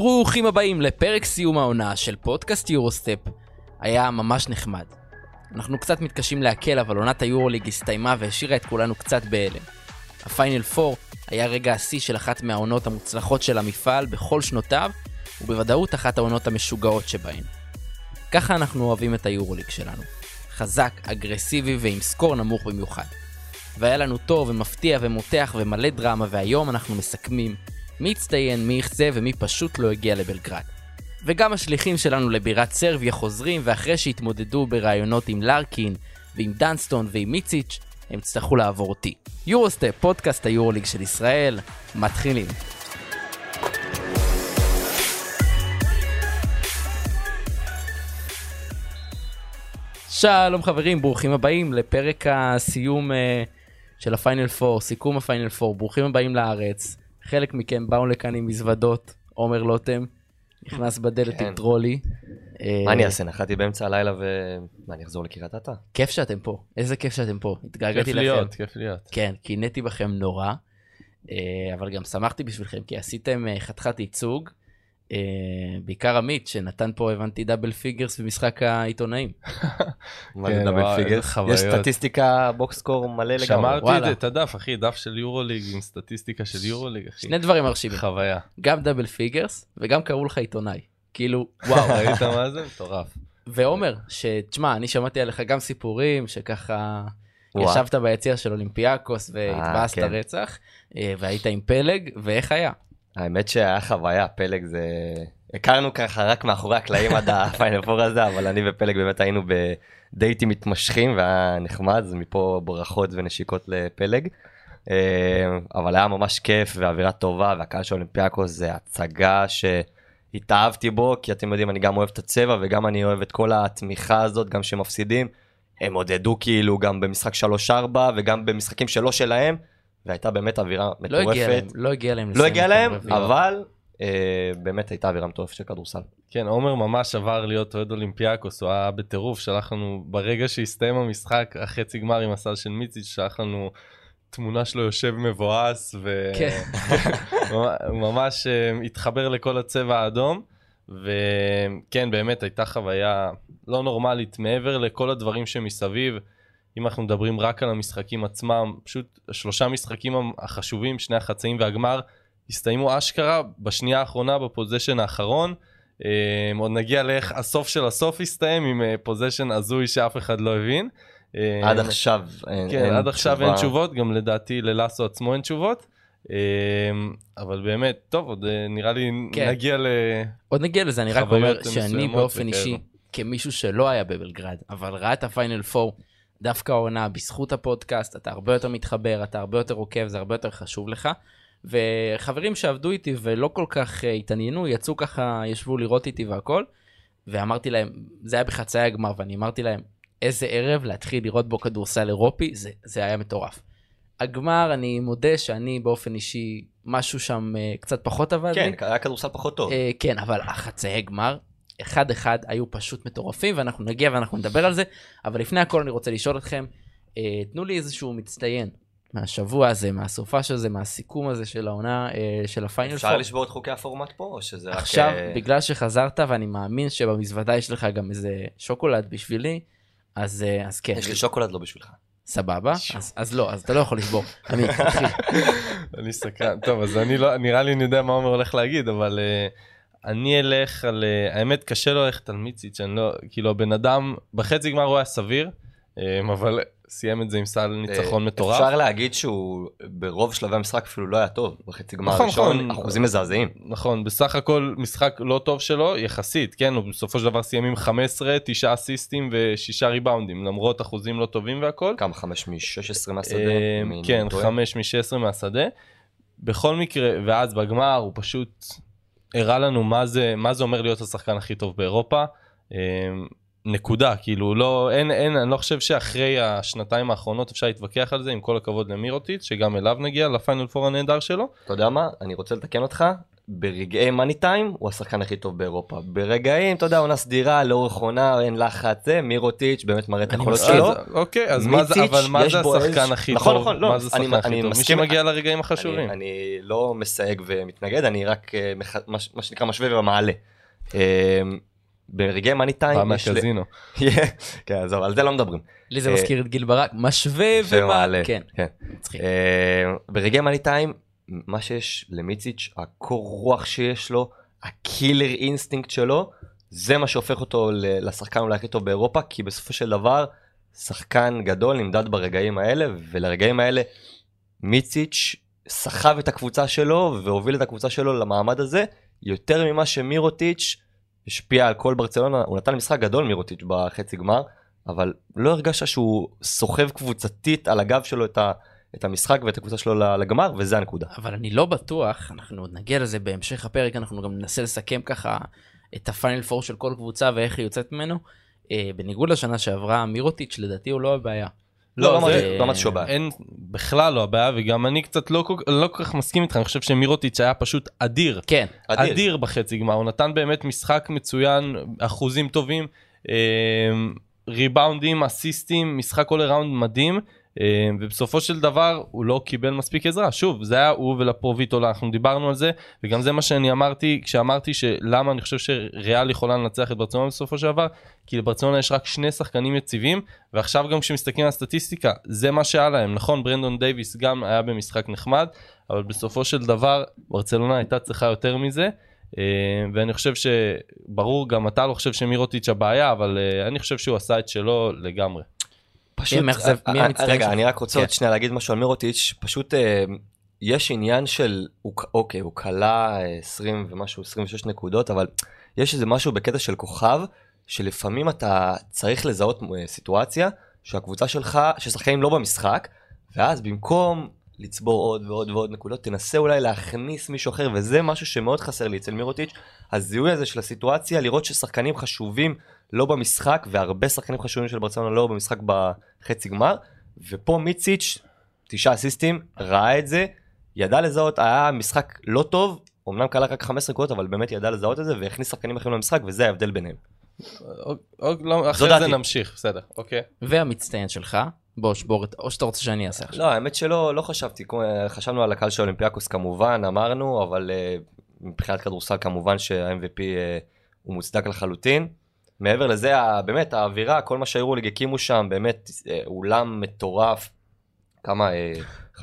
ברוכים הבאים לפרק סיום העונה של פודקאסט יורוסטפ. היה ממש נחמד. אנחנו קצת מתקשים להקל, אבל עונת היורוליג הסתיימה והשאירה את כולנו קצת בהלם. הפיינל 4 היה רגע השיא של אחת מהעונות המוצלחות של המפעל בכל שנותיו, ובוודאות אחת העונות המשוגעות שבהן. ככה אנחנו אוהבים את היורוליג שלנו. חזק, אגרסיבי ועם סקור נמוך במיוחד. והיה לנו טוב ומפתיע ומותח ומלא דרמה, והיום אנחנו מסכמים מי הצטיין, מי אכזב ומי פשוט לא הגיע לבלגרד. וגם השליחים שלנו לבירת סרביה חוזרים, ואחרי שהתמודדו בראיונות עם לארקין, ועם דנסטון ועם מיציץ', הם יצטרכו לעבור אותי. יורוסטפ, פודקאסט היורוליג של ישראל, מתחילים. שלום חברים, ברוכים הבאים לפרק הסיום אה, של הפיינל 4, סיכום הפיינל 4, ברוכים הבאים לארץ. חלק מכם באו לכאן עם מזוודות, עומר לוטם, נכנס בדלת כן. עם טרולי. אה, מה אני אעשה? נחתי באמצע הלילה ו... מה, אני אחזור לקריית אתא? כיף שאתם פה, איזה כיף שאתם פה, התגעגעתי כיף לכם. להיות, כיף להיות. כן, קינאתי בכם נורא, אה, אבל גם שמחתי בשבילכם, כי עשיתם אה, חתיכת ייצוג, בעיקר עמית, שנתן פה, הבנתי, double figures במשחק העיתונאים. מה כן, זה double וואו, figure? איזה חוויות. יש סטטיסטיקה box score מלא לגמרי. שמרתי וואלה. את- את הדף, אחי, דף של יורוליג עם סטטיסטיקה של יורוליג, אחי. שני דברים מרשימים, חוויה. גם double figures וגם קראו לך עיתונאי. כאילו, וואו. ראית מה זה? מטורף. ועומר, שתשמע, אני שמעתי עליך גם סיפורים שככה. ישבת ביציע של אולימפיאקוס והתבאסת כן. רצח, אה, והיית עם פלג, ואיך היה? האמת שהיה חוויה, פלג זה... הכרנו ככה רק מאחורי הקלעים עד הפיינל פור הזה, אבל אני ופלג באמת היינו בדייטים מתמשכים והיה נחמד, אז מפה ברכות ונשיקות לפלג. אה, אבל היה ממש כיף ואווירה טובה, והקהל של אולימפיאקוס זה הצגה שהתאהבתי בו, כי אתם יודעים, אני גם אוהב את הצבע וגם אני אוהב את כל התמיכה הזאת, גם שמפסידים. הם עודדו כאילו גם במשחק 3-4 וגם במשחקים שלא שלהם, והייתה באמת אווירה לא הגיע להם, מטורפת. לא הגיע להם. לא הגיע להם. אבל אה, באמת הייתה אווירה מטורפת של כדורסל. כן, עומר ממש עבר להיות אוהד אולימפיאקוס, הוא היה בטירוף, שלח לנו, ברגע שהסתיים המשחק, החצי גמר עם הסל של מיציץ', שלח לנו תמונה שלו יושב מבואס, כן. וממש אה, התחבר לכל הצבע האדום, וכן, באמת הייתה חוויה לא נורמלית, מעבר לכל הדברים שמסביב. אם אנחנו מדברים רק על המשחקים עצמם, פשוט שלושה משחקים החשובים, שני החצאים והגמר, הסתיימו אשכרה בשנייה האחרונה ב possession האחרון. אה, עוד נגיע לאיך הסוף של הסוף הסתיים עם אה, possession הזוי שאף אחד לא הבין. אה, עד עכשיו אין כן, אין עד עכשיו תשובה. אין תשובות, גם לדעתי ללאסו עצמו אין תשובות. אבל באמת, טוב, עוד אה, נראה לי כן. נגיע ל... עוד נגיע לזה, אני רק אומר שאני באופן וכאלו. אישי, כמישהו שלא היה בבלגרד, אבל ראה את הפיינל 4, דווקא העונה, בזכות הפודקאסט, אתה הרבה יותר מתחבר, אתה הרבה יותר עוקב, זה הרבה יותר חשוב לך. וחברים שעבדו איתי ולא כל כך אה, התעניינו, יצאו ככה, ישבו לראות איתי והכל, ואמרתי להם, זה היה בחצאי הגמר, ואני אמרתי להם, איזה ערב להתחיל לראות בו כדורסל אירופי, זה, זה היה מטורף. הגמר, אני מודה שאני באופן אישי, משהו שם אה, קצת פחות עבד לי. כן, היה כדורסל פחות טוב. אה, כן, אבל החצאי גמר, אחד אחד היו פשוט מטורפים, ואנחנו נגיע ואנחנו נדבר על זה, אבל לפני הכל אני רוצה לשאול אתכם, אה, תנו לי איזשהו מצטיין מהשבוע הזה, מהסופש הזה, מהסיכום הזה של העונה אה, של הפיינל אפשר פור. לשבור את חוקי הפורמט פה, או שזה רק... עכשיו, אה, בגלל שחזרת, ואני מאמין שבמזוודה יש לך גם איזה שוקולד בשבילי, אז, אה, אז כן, יש לי שוקולד לא בשבילך. סבבה, אז, אז לא, אז אתה לא יכול לשבור. עמית, תתחיל. אני סקרן. טוב, אז אני לא, נראה לי אני יודע מה עומר הולך להגיד, אבל uh, אני אלך על... Uh, האמת, קשה לו ללכת על מיציץ', אני לא... כאילו, הבן אדם, בחצי גמר הוא היה סביר, um, אבל סיים את זה עם סל ניצחון אה, מטורף. אפשר להגיד שהוא ברוב שלבי המשחק אפילו לא היה טוב. בחצי גמר נכון, הראשון, נכון. אחוזים מזעזעים. נכון, בסך הכל משחק לא טוב שלו, יחסית, כן, הוא בסופו של דבר סיים עם 15, 9 אסיסטים ו-6 ריבאונדים, למרות אחוזים לא טובים והכל. כמה? חמש מ-16 מהשדה? אה, כן, לא טועה? 5 מ-16 מהשדה. בכל מקרה, ואז בגמר הוא פשוט הראה לנו מה זה, מה זה אומר להיות השחקן הכי טוב באירופה. אה, נקודה, כאילו לא, אין, אין, אני לא חושב שאחרי השנתיים האחרונות אפשר להתווכח על זה, עם כל הכבוד למירוטיץ', שגם אליו נגיע, לפיינל פור הנהדר שלו. אתה יודע מה? אני רוצה לתקן אותך. ברגעי מאני טיים הוא השחקן הכי טוב באירופה. ברגעים, אתה יודע, עונה סדירה, לאורך עונה, אין לחץ, זה, מירוטיץ' באמת מראה את היכולות. שלו. אז, אוקיי, אז מה זה, אבל מה זה השחקן הכי נכון, טוב? נכון, לא, מה זה אני- השחקן הכי טוב? מי. שמגיע לרגעים החשובים. אני לא מסייג ומתנגד, אני רק אה, מה שנקרא משווה ומעלה. ברגעי money time. ל- מהקזינו. כן, עזוב, על זה לא מדברים. לי זה אה, מזכיר את גיל ברק, משווה. ומעלה. כן, כן. אה, ברגעי money time, מה שיש למיציץ', הקור רוח שיש לו, ה killer instinct שלו, זה מה שהופך אותו לשחקן אולי הכי טוב באירופה, כי בסופו של דבר, שחקן גדול נמדד ברגעים האלה, ולרגעים האלה מיציץ' סחב את הקבוצה שלו והוביל את הקבוצה שלו למעמד הזה, יותר ממה שמירוטיץ' השפיע על כל ברצלונה, הוא נתן משחק גדול מירוטיץ' בחצי גמר, אבל לא הרגשת שהוא סוחב קבוצתית על הגב שלו את, ה, את המשחק ואת הקבוצה שלו לגמר, וזה הנקודה. אבל אני לא בטוח, אנחנו עוד נגיע לזה בהמשך הפרק, אנחנו גם ננסה לסכם ככה את הפיינל פור של כל קבוצה ואיך היא יוצאת ממנו. אה, בניגוד לשנה שעברה, מירוטיץ' לדעתי הוא לא הבעיה. לא, לא זה- אמרתי- לא אמרתי שהוא בעיה. אין בכלל לא הבעיה, וגם אני קצת לא כל- לא כל כך מסכים איתך, אני חושב שמירוטיץ' היה פשוט אדיר. כן, אדיר. אדיר בחצי גמר, הוא נתן באמת משחק מצוין, אחוזים טובים, אה, ריבאונדים, אסיסטים, משחק all around מדהים, ובסופו של דבר הוא לא קיבל מספיק עזרה. שוב, זה היה הוא ולפרוביטו, אנחנו דיברנו על זה, וגם זה מה שאני אמרתי כשאמרתי שלמה אני חושב שריאל יכולה לנצח את ברצלונה בסופו של דבר, כי לברצלונה יש רק שני שחקנים יציבים, ועכשיו גם כשמסתכלים על הסטטיסטיקה, זה מה שהיה להם, נכון? ברנדון דייוויס גם היה במשחק נחמד, אבל בסופו של דבר ברצלונה הייתה צריכה יותר מזה. אה, ואני חושב שברור גם אתה לא חושב שמירוטיץ' הבעיה אבל אה, אני חושב שהוא עשה את שלו לגמרי. פשוט, מי מאכזב? מי אה, המצטיין רגע? אני רק רוצה כן. עוד שנייה להגיד משהו על מירוטיץ', פשוט אה, יש עניין של, אוקיי, הוא כלה אה, 20 ומשהו, 26 נקודות, אבל יש איזה משהו בקטע של כוכב, שלפעמים אתה צריך לזהות אה, סיטואציה שהקבוצה שלך, ששחקנים לא במשחק, ואז במקום לצבור עוד ועוד ועוד נקודות, תנסה אולי להכניס מישהו אחר, וזה משהו שמאוד חסר לי אצל מירוטיץ', הזיהוי הזה של הסיטואציה, לראות ששחקנים חשובים לא במשחק, והרבה שחקנים חשובים של ברצלונה לא במשחק בחצי גמר, ופה מיציץ', תשעה אסיסטים, ראה את זה, ידע לזהות, היה משחק לא טוב, אמנם כלל רק 15 נקודות, אבל באמת ידע לזהות את זה, והכניס שחקנים אחרים למשחק, וזה ההבדל ביניהם. או, או, לא, אחרי. זה נמשיך בסדר אוקיי. והמצטיין שלך, בוא שבור את, או שאתה רוצה שאני אעשה עכשיו. לא, האמת שלא, לא חשבתי, חשבנו על הקהל של אולימפיאקוס כמובן, אמרנו, אבל אה, מבחינת כדורסל כמובן שה-MVP אה, הוא מוצדק לחלוטין. מעבר לזה, ה- באמת, האווירה, כל מה שהיורוליג הקימו שם, באמת, אה, אולם מטורף, כמה, אה, 15-16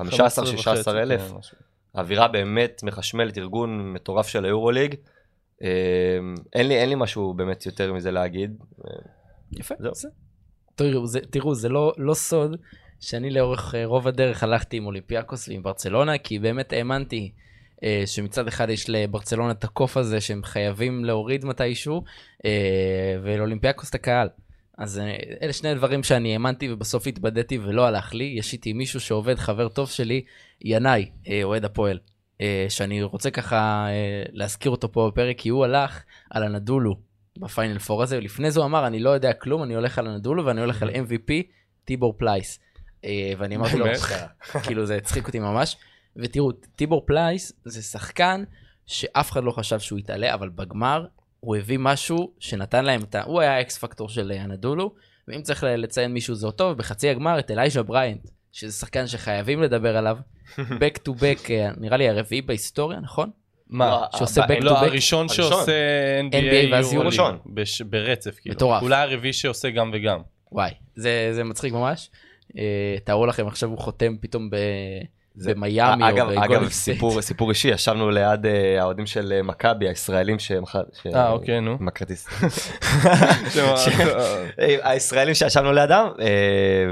אלף, כן, משהו. האווירה באמת מחשמלת, ארגון מטורף של היורוליג. אין לי, אין לי משהו באמת יותר מזה להגיד. יפה. זהו. תראו, זה, תראו, זה לא, לא סוד שאני לאורך אה, רוב הדרך הלכתי עם אולימפיאקוס ועם ברצלונה, כי באמת האמנתי אה, שמצד אחד יש לברצלונה את הקוף הזה שהם חייבים להוריד מתישהו, אה, ולאולימפיאקוס את הקהל. אז אה, אלה שני דברים שאני האמנתי ובסוף התבדיתי ולא הלך לי. יש איתי מישהו שעובד, חבר טוב שלי, ינאי, אה, אוהד הפועל, שאני רוצה ככה להזכיר אותו פה בפרק, כי הוא הלך על אנאדולו בפיינל פור הזה, ולפני זה הוא אמר, אני לא יודע כלום, אני הולך על אנאדולו ואני הולך על MVP, טיבור פלייס. ואני אמרתי לו, באמת? כאילו זה הצחיק אותי ממש. ותראו, טיבור פלייס זה שחקן שאף אחד לא חשב שהוא יתעלה, אבל בגמר הוא הביא משהו שנתן להם את ה... הוא היה ה X factor של אה, אנאדולו, ואם צריך לציין מישהו זה אותו, ובחצי הגמר את אלייז'ה בריינט, שזה שחקן שחייבים לדבר עליו, back to back, אה, נראה לי הרביעי בהיסטוריה, נכון? מה? לא, שעושה back to לא, back? הראשון שעושה NBA NBA ואז יורוליג, ראשון. בש- ברצף כאילו. מטורף. אולי הרביעי שעושה גם וגם. וואי, זה, זה מצחיק ממש. אה, תארו לכם, עכשיו הוא חותם פתאום ב... זה- במיאמי או אגב, בגולדן אגב, סטייט. סיפור, סיפור אישי, ישבנו ליד אה, האוהדים של אה, מכבי, הישראלים שמח... ש... אה, אוקיי, נו. עם הכרטיס. אה, הישראלים שישבנו לידם, אה,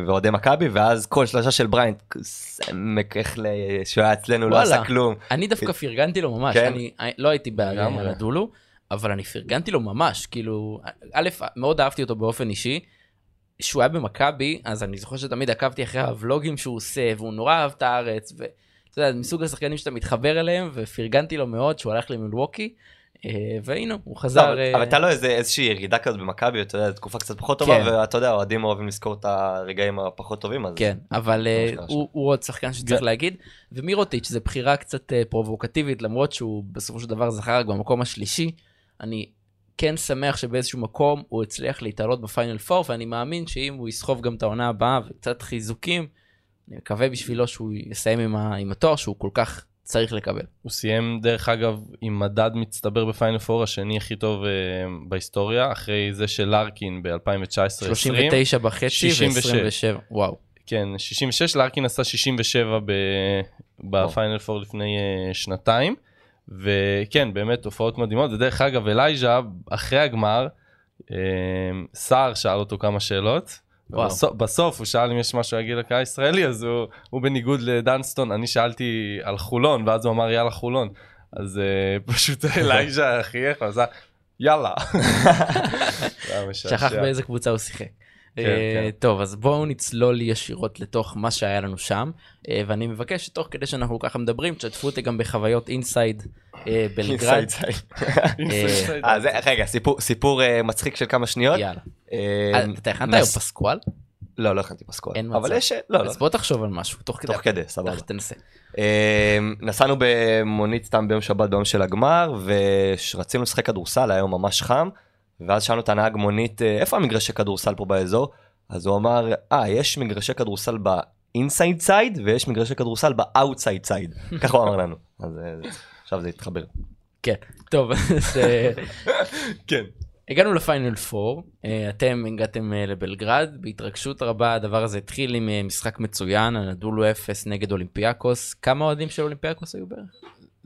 ואוהדי מכבי, ואז כל שלושה של בריינט, סמק איך ל... שהוא היה אצלנו, לא. עשה כלום. אני דווקא פרגנתי לו ממש, כן? אני אני לא הייתי לגמרי. בדולו, אבל אני פרגנתי לו ממש, כאילו, א', מאוד אהבתי אותו באופן אישי. כשהוא היה במכבי, אז אני זוכר שתמיד עקבתי אחרי הוולוגים שהוא עושה, והוא נורא אהב את הארץ, ואתה יודע, מסוג השחקנים שאתה מתחבר אליהם, ופרגנתי לו מאוד שהוא הלך למילווקי. אה, והנה, הוא חזר... לא, אבל אה, אבל הייתה לו איזה- איזושהי ירידה כזאת במכבי, אתה יודע, תקופה קצת פחות טובה, כן. ואתה יודע, אוהדים אוהבים לזכור את הרגעים הפחות טובים, אז... כן, אבל אה, שקרה הוא הוא עוד שחקן שצריך זה- להגיד, ומירוטיץ' זה בחירה קצת פרובוקטיבית, למרות שהוא בסופו של דבר זכה רק במקום השלישי. אני כן שמח שבאיזשהו מקום הוא הצליח להתעלות בפיינל 4, ואני מאמין שאם הוא יסחוב גם את העונה הבאה וקצת חיזוקים, אני מקווה בשבילו שהוא יסיים עם ה- עם התואר שהוא כל כך צריך לקבל. הוא סיים דרך אגב עם מדד מצטבר בפיינל פור השני הכי טוב uh, בהיסטוריה אחרי זה של לארקין ב-2019-2020. 39 בחצי 66. ו-27, וואו. כן 66 לארקין עשה 67 ב... בפיינל פור לפני uh, שנתיים וכן באמת הופעות מדהימות ודרך אגב אלייז'ה אחרי הגמר uh, סער שאל אותו כמה שאלות. בסוף, בסוף הוא שאל אם יש משהו להגיד לקהל הישראלי אז הוא, הוא בניגוד לדנסטון אני שאלתי על חולון ואז הוא אמר יאללה חולון אז uh, פשוט אלייז'ה חייך ועשה יאללה. שכח באיזה קבוצה הוא שיחק. כן, אה, כן. טוב אז בואו נצלול ישירות לתוך מה שהיה לנו שם אה, ואני מבקש שתוך כדי שאנחנו ככה מדברים תשתפו אותי גם בחוויות אינסייד אה, בלגרד. רגע, סיפור- מצחיק של כמה שניות. יאללה. אתה הכנת היום פסקול? לא, לא הכנתי פסקול. אין אבל מצב. יש... לא, לא. אז בוא תחשוב על משהו תוך כדי. תוך כדי, סבבה. תנסה. נסענו במונית סתם ביום שבת ביום של הגמר ורצינו לשחק כדורסל היה יום ממש חם ואז שאלנו את הנהג מונית אה, איפה המגרשי כדורסל פה באזור אז הוא אמר אה יש מגרשי כדורסל ב inside side ויש מגרשי כדורסל ב outside side ככה הוא אמר לנו אז אה, עכשיו זה התחבר. כן. טוב אז אה, כן. הגענו לפיינל 4 אה, אתם הגעתם לבלגרד בהתרגשות רבה הדבר הזה התחיל עם משחק מצוין הנדולו 0 נגד אולימפיאקוס כמה אוהדים של אולימפיאקוס היו בערך?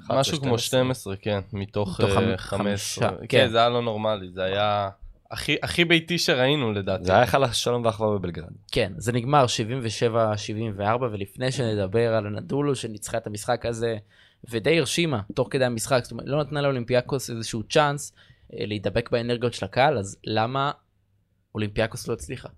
משהו כמו 12 כן מתוך מתוך אה, חמ- 15 חמישה, כן כן. זה היה לא נורמלי זה היה הכי הכי ביתי שראינו לדעתי. זה היה חלק שלום ואחווה בבלגרד. כן, זה נגמר 77-74, ולפני שנדבר על אנאדולו שניצחה את המשחק הזה, ודי הרשימה תוך כדי המשחק, זאת אומרת, לא נתנה לאולימפיאקוס איזשהו צ'אנס אה, להידבק באנרגיות של הקהל, אז למה אולימפיאקוס לא הצליחה?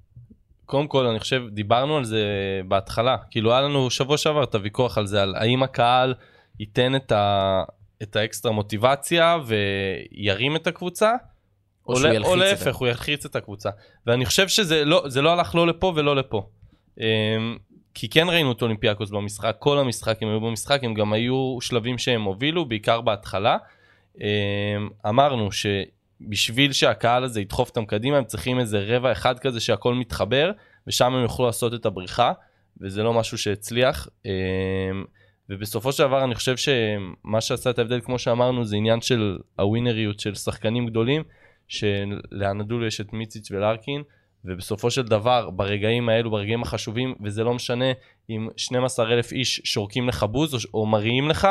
קודם כל אני חושב דיברנו על זה בהתחלה כאילו היה לנו שבוע שעבר את הוויכוח על זה על האם הקהל ייתן את, ה, את האקסטרה מוטיבציה וירים את הקבוצה או או. להפך הוא ילחיץ את הקבוצה ואני חושב שזה לא לא הלך לא לפה ולא לפה. אמ, כי כן ראינו את אולימפיאקוס במשחק כל המשחק הם היו במשחק הם גם היו שלבים שהם הובילו בעיקר בהתחלה. אמ, אמרנו שבשביל שהקהל הזה ידחוף אותם קדימה הם צריכים איזה רבע אחד כזה שהכל מתחבר ושם הם יוכלו לעשות את הבריחה וזה לא משהו שהצליח. ובסופו של דבר אני חושב שמה שעשה את ההבדל כמו שאמרנו זה עניין של הווינריות של שחקנים גדולים שלאנדולו יש את מיציץ' ולארקין ובסופו של דבר ברגעים האלו ברגעים החשובים וזה לא משנה אם 12 אלף איש שורקים לך בוז או, או מריעים לך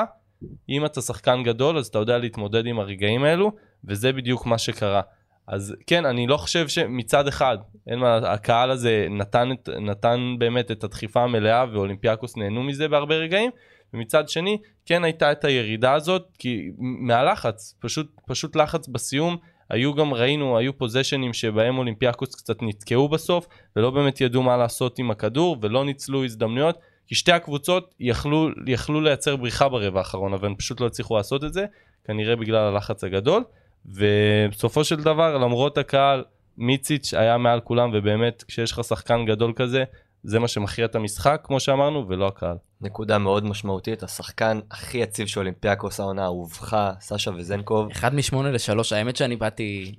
אם אתה שחקן גדול אז אתה יודע להתמודד עם הרגעים האלו וזה בדיוק מה שקרה. אז כן אני לא חושב שמצד אחד אין מה הקהל הזה נתן, נתן באמת את הדחיפה המלאה ואולימפיאקוס נהנו מזה בהרבה רגעים ומצד שני כן הייתה את הירידה הזאת כי מהלחץ פשוט פשוט לחץ בסיום היו גם ראינו היו פוזיישנים שבהם אולימפיאקוס קצת נתקעו בסוף ולא באמת ידעו מה לעשות עם הכדור ולא ניצלו הזדמנויות כי שתי הקבוצות יכלו, יכלו לייצר בריחה ברבע האחרון אבל הם פשוט לא הצליחו לעשות את זה כנראה בגלל הלחץ הגדול ובסופו של דבר למרות הקהל מיציץ' היה מעל כולם ובאמת כשיש לך שחקן גדול כזה זה מה שמכריע את המשחק כמו שאמרנו ולא הקהל. נקודה מאוד משמעותית השחקן הכי יציב של אולימפיאקוס העונה אהובך סשה וזנקוב. אחד משמונה לשלוש, האמת שאני באתי,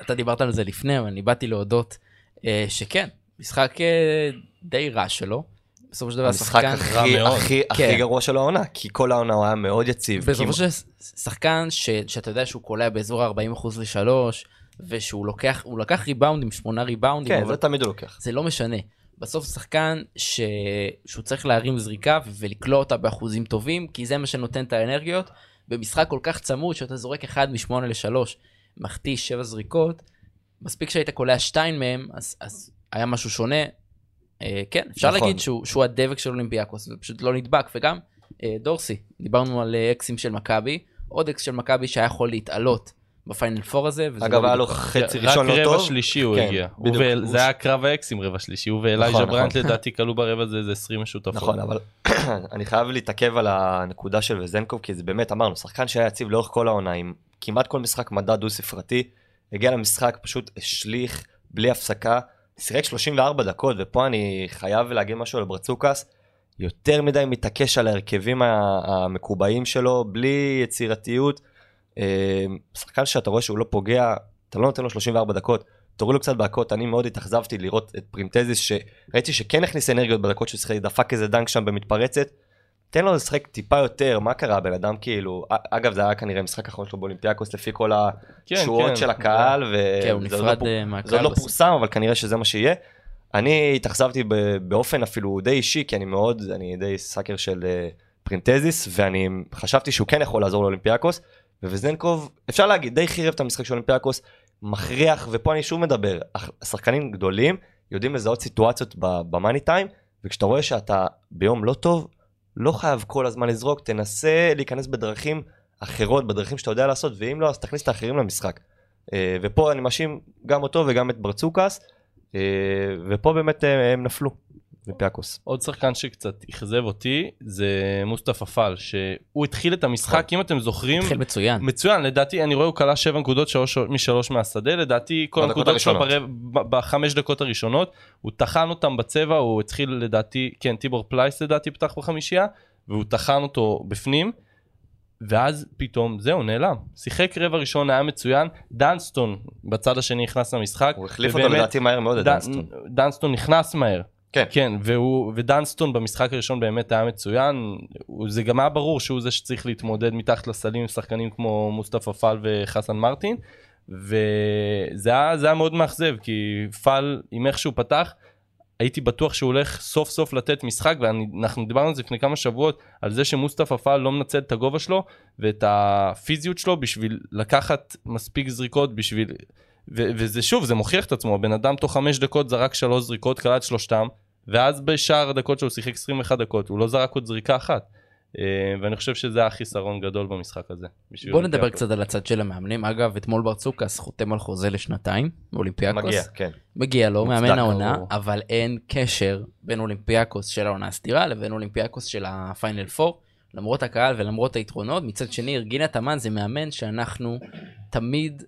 אתה דיברת על זה לפני, אבל אני באתי להודות אה, שכן, משחק אה, די רע שלו. בסופו של דבר המשחק שחקן, הכי. הכי כן. הכי גרוע של העונה כי כל העונה הוא היה מאוד יציב. בסופו של שחקן ש, שאתה יודע שהוא קולע באזור ה-40% לשלוש, ושהוא לוקח, הוא לקח ריבאונדים, שמונה ריבאונדים, כן אבל זה תמיד הוא לוקח. זה לא משנה. בסוף שחקן ש... שהוא צריך להרים זריקה ולקלוע אותה באחוזים טובים, כי זה מה שנותן את האנרגיות. במשחק כל כך צמוד שאתה זורק 1 מ-8 ל-3, מחטיא 7 זריקות, מספיק שהיית קולע 2 מהם, אז, אז היה משהו שונה. אה, כן, אפשר נכון. להגיד שהוא, שהוא הדבק של אולימפיאקוס, זה פשוט לא נדבק. וגם אה, דורסי, דיברנו על אה, אקסים של מכבי, עוד אקס של מכבי שהיה יכול להתעלות בפיינל 4 הזה. וזה אגב לא היה לו. חצי רק ראשון לא רבע טוב. שלישי הוא כן, הגיע. בדיוק. ואל- הוא זה ש- היה קרב האקסים רבע שלישי. הוא ואלייז'ה נכון, נכון. לדעתי כלו ברבע הזה איזה 20 משותפות. נכון אבל אני חייב להתעכב על הנקודה של וזנקוב כי זה באמת אמרנו שחקן שהיה יציב לאורך כל העונה עם כמעט כל משחק מדע דו ספרתי, הגיע למשחק, פשוט השליך בלי הפסקה, שיחק 34 דקות, ופה אני חייב להגיד משהו על ברצוקס, יותר מדי מתעקש על ההרכבים המקובעים שלו, בלי יצירתיות. אה, שחקן שאתה רואה שהוא לא פוגע, אתה לא נותן לו 34 דקות, תוריד לו קצת בהכות, אני מאוד התאכזבתי לראות את פרינטזיס, שראיתי שכן הכניס אנרגיות בדקות שהוא שיחק, דפק איזה דנק שם במתפרצת. תן לו לשחק טיפה יותר, מה קרה? הבן אדם כאילו, א- אגב זה היה כנראה משחק האחרון שלו באולימפיאקוס לפי כל כן, התשואות כן. של הקהל, כן, הוא נפרד לא אה, זה מהקהל. עוד לא. פורסם, אבל כנראה שזה מה שיהיה. אני התאכזבתי באופן אפילו די אישי, כי אני מאוד, אני די sucker של אה, פרינטזיס, ואני חשבתי שהוא כן יכול לעזור לאולימפיאקוס, ווזנקוב, אפשר להגיד, די חירב את המשחק של אולימפיאקוס, מכריח, ופה אני שוב מדבר, השחקנים גדולים יודעים לזהות סיטואציות במאני טיים, וכשאתה רואה שאתה ביום לא טוב, לא חייב כל הזמן לזרוק, תנסה להיכנס בדרכים אחרות, בדרכים שאתה יודע לעשות, ואם לא, אז תכניס את האחרים למשחק. אה, ופה אני מאשים גם אותו וגם את ברצוקס, אה, ופה באמת אה, הם נפלו, אולימפיאקוס. עוד שחקן שקצת אכזב אותי זה מוסטפא פאל שהוא התחיל את המשחק אם אתם זוכרים התחיל מצוין. מצוין לדעתי אני רואה הוא כלה 7 נקודות שלוש- משלוש מהשדה לדעתי כל הנקודות שלו בחמש דקות הראשונות הוא טחן אותם בצבע הוא התחיל לדעתי כן טיבור פלייס לדעתי פתח בחמישייה והוא טחן אותו בפנים. ואז פתאום זהו נעלם שיחק רבע ראשון היה מצוין דנסטון בצד השני נכנס למשחק הוא החליף אותו ובאמת, לדעתי מהר מאוד דנסטון. דנסטון נכנס מהר. כן. כן, והוא, ודנסטון במשחק הראשון באמת היה מצוין, זה גם היה ברור שהוא זה שצריך להתמודד מתחת לסלים עם שחקנים כמו מוסטפא פאל וחסן מרטין, וזה היה, היה מאוד מאכזב, כי פאל עם איך שהוא פתח, הייתי בטוח שהוא הולך סוף סוף לתת משחק, ואנחנו דיברנו על זה לפני כמה שבועות, על זה שמוסטפא פאל לא מנצל את הגובה שלו ואת הפיזיות שלו בשביל לקחת מספיק זריקות בשביל ו- וזה שוב זה מוכיח את עצמו הבן אדם תוך חמש דקות זרק שלוש זריקות קלט שלושתם ואז בשאר הדקות שהוא שיחק 21 דקות הוא לא זרק עוד זריקה אחת. אה, ואני חושב שזה היה חיסרון גדול במשחק הזה. בוא נדבר אולימפיאקוס. קצת על הצד של המאמנים. אגב, אתמול ברצוקס חותם על חוזה לשנתיים באולימפיאקוס. מגיע, כן. מגיע לו, מאמן העונה. אבל אין קשר בין אולימפיאקוס של העונה הסדירה לבין אולימפיאקוס של הפיינל 4, למרות הקהל ולמרות היתרונות. מצד שני, ארגין אטמן זה מאמן שאנחנו תמיד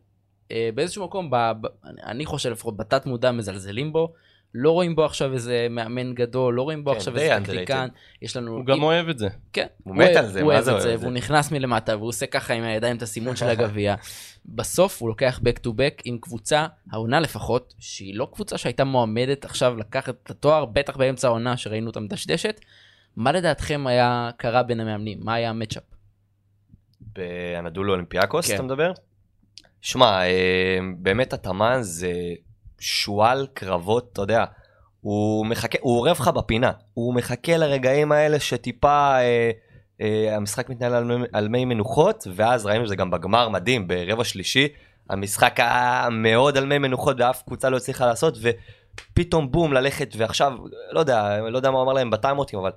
אה, באיזשהו מקום, ב, ב, אני חושב לפחות בתת מודע מזלזלים בו. לא רואים בו עכשיו איזה מאמן גדול, לא רואים בו כן, עכשיו איזה. טקטיקן. יש לנו... הוא גם אוהב את זה. כן, הוא מת על זה, הוא מה אוהב זה אוהב את זה? והוא נכנס מלמטה והוא עושה ככה עם הידיים את הסימון של הגביע. בסוף הוא לוקח back to back עם קבוצה, העונה לפחות, שהיא לא קבוצה שהייתה מועמדת עכשיו לקחת את התואר, בטח באמצע העונה שראינו אותה מדשדשת. מה לדעתכם היה קרה בין המאמנים? מה היה המצ'אפ? באנדולו אולימפיאקוס כן. אתה מדבר? שמע, אה, באמת התאמן זה שועל קרבות, אתה יודע, הוא מחכה, הוא עורב לך בפינה, הוא מחכה לרגעים האלה שטיפה אה, אה, המשחק מתנהל על, על מי מנוחות, ואז ראינו את זה גם בגמר מדהים, ברבע שלישי, המשחק היה מאוד על מי מנוחות ואף קבוצה לא הצליחה לעשות, ופתאום בום ללכת, ועכשיו, לא יודע, לא יודע מה אמר להם בטיימוטים, אבל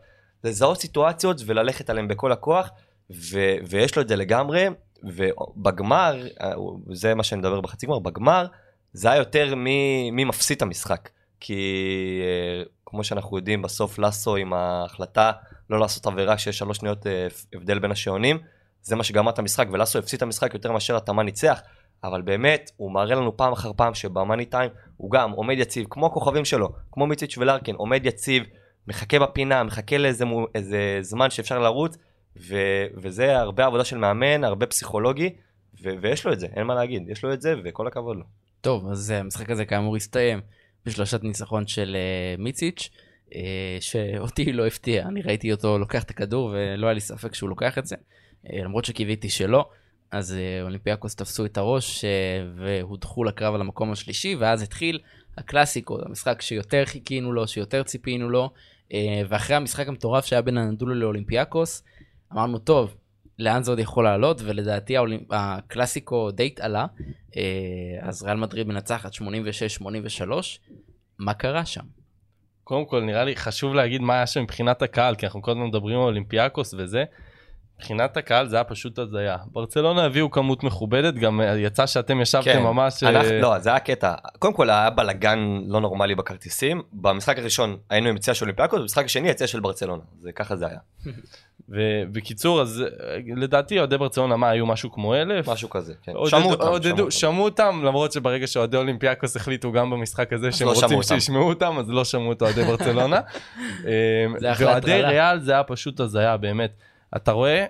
לזהות סיטואציות וללכת עליהם בכל הכוח, ו- ויש לו את זה לגמרי, ובגמר, אה, זה מה שאני מדבר בחצי גמר, בגמר זה היה יותר מי, מי מפסיד את המשחק. כי אה, כמו שאנחנו יודעים, בסוף לסו עם ההחלטה לא לעשות עבירה שיש שלוש שניות אה, הבדל בין השעונים, זה מה שגמר את המשחק, ולסו הפסיד את המשחק יותר מאשר התאמה ניצח, אבל באמת, הוא מראה לנו פעם אחר פעם שבמאני טיים הוא גם עומד יציב, כמו הכוכבים שלו, כמו מיציץ' ולארקין, עומד יציב, מחכה בפינה, מחכה לאיזה מו- זמן שאפשר לרוץ, ו- וזה הרבה עבודה של מאמן, הרבה פסיכולוגי, ו- ויש לו את זה, אין מה להגיד, יש לו את זה, וכל הכבוד לו. טוב, אז אה, המשחק הזה כאמור הסתיים בשלושת ניצחון של אה, מיציץ', אה, שאותי לא הפתיע, אני ראיתי אותו לוקח את הכדור ולא היה לי ספק שהוא לוקח את זה, אה, למרות שקיוויתי שלא. אז אה, אולימפיאקוס תפסו את הראש אה, והודחו לקרב על המקום השלישי, ואז התחיל הקלאסיקו, המשחק שיותר חיכינו לו, שיותר ציפינו לו, אה, ואחרי המשחק המטורף שהיה בין אנדולו לאולימפיאקוס, אמרנו, טוב, לאן זה עוד יכול לעלות, ולדעתי. הקלאסיקו די התעלה, אה, אז ריאל מדריד מנצחת 86-83, מה קרה שם? קודם כל נראה לי חשוב להגיד מה היה שם מבחינת הקהל כי אנחנו הזמן מדברים על אולימפיאקוס וזה. מבחינת הקהל זה היה פשוט הזיה. ברצלונה הביאו כמות מכובדת, גם אה, יצא שאתם ישבתם כן, ממש... אה, אנחנו, לא, זה היה קטע. קודם כל היה בלאגן לא נורמלי בכרטיסים. במשחק הראשון היינו עם יציאה של אולימפיאקוס, במשחק השני יציאה של ברצלונה. זה ככה זה היה. ובקיצור, אז אה, לדעתי אוהדי ברצלונה, מה, היו משהו כמו אלף? משהו כזה, כן. עודדו- שמעו אותם, עודדו- שמעו אותם. שמעו אותם, למרות שברגע שאוהדי אולימפיאקוס החליטו גם במשחק הזה שהם לא רוצים. שישמעו אותם, אז לא שמעו את אוהדי ברצלונה. זה אחלה ואוהדי. ריאל זה היה פשוט הזיה, באמת. אתה רואה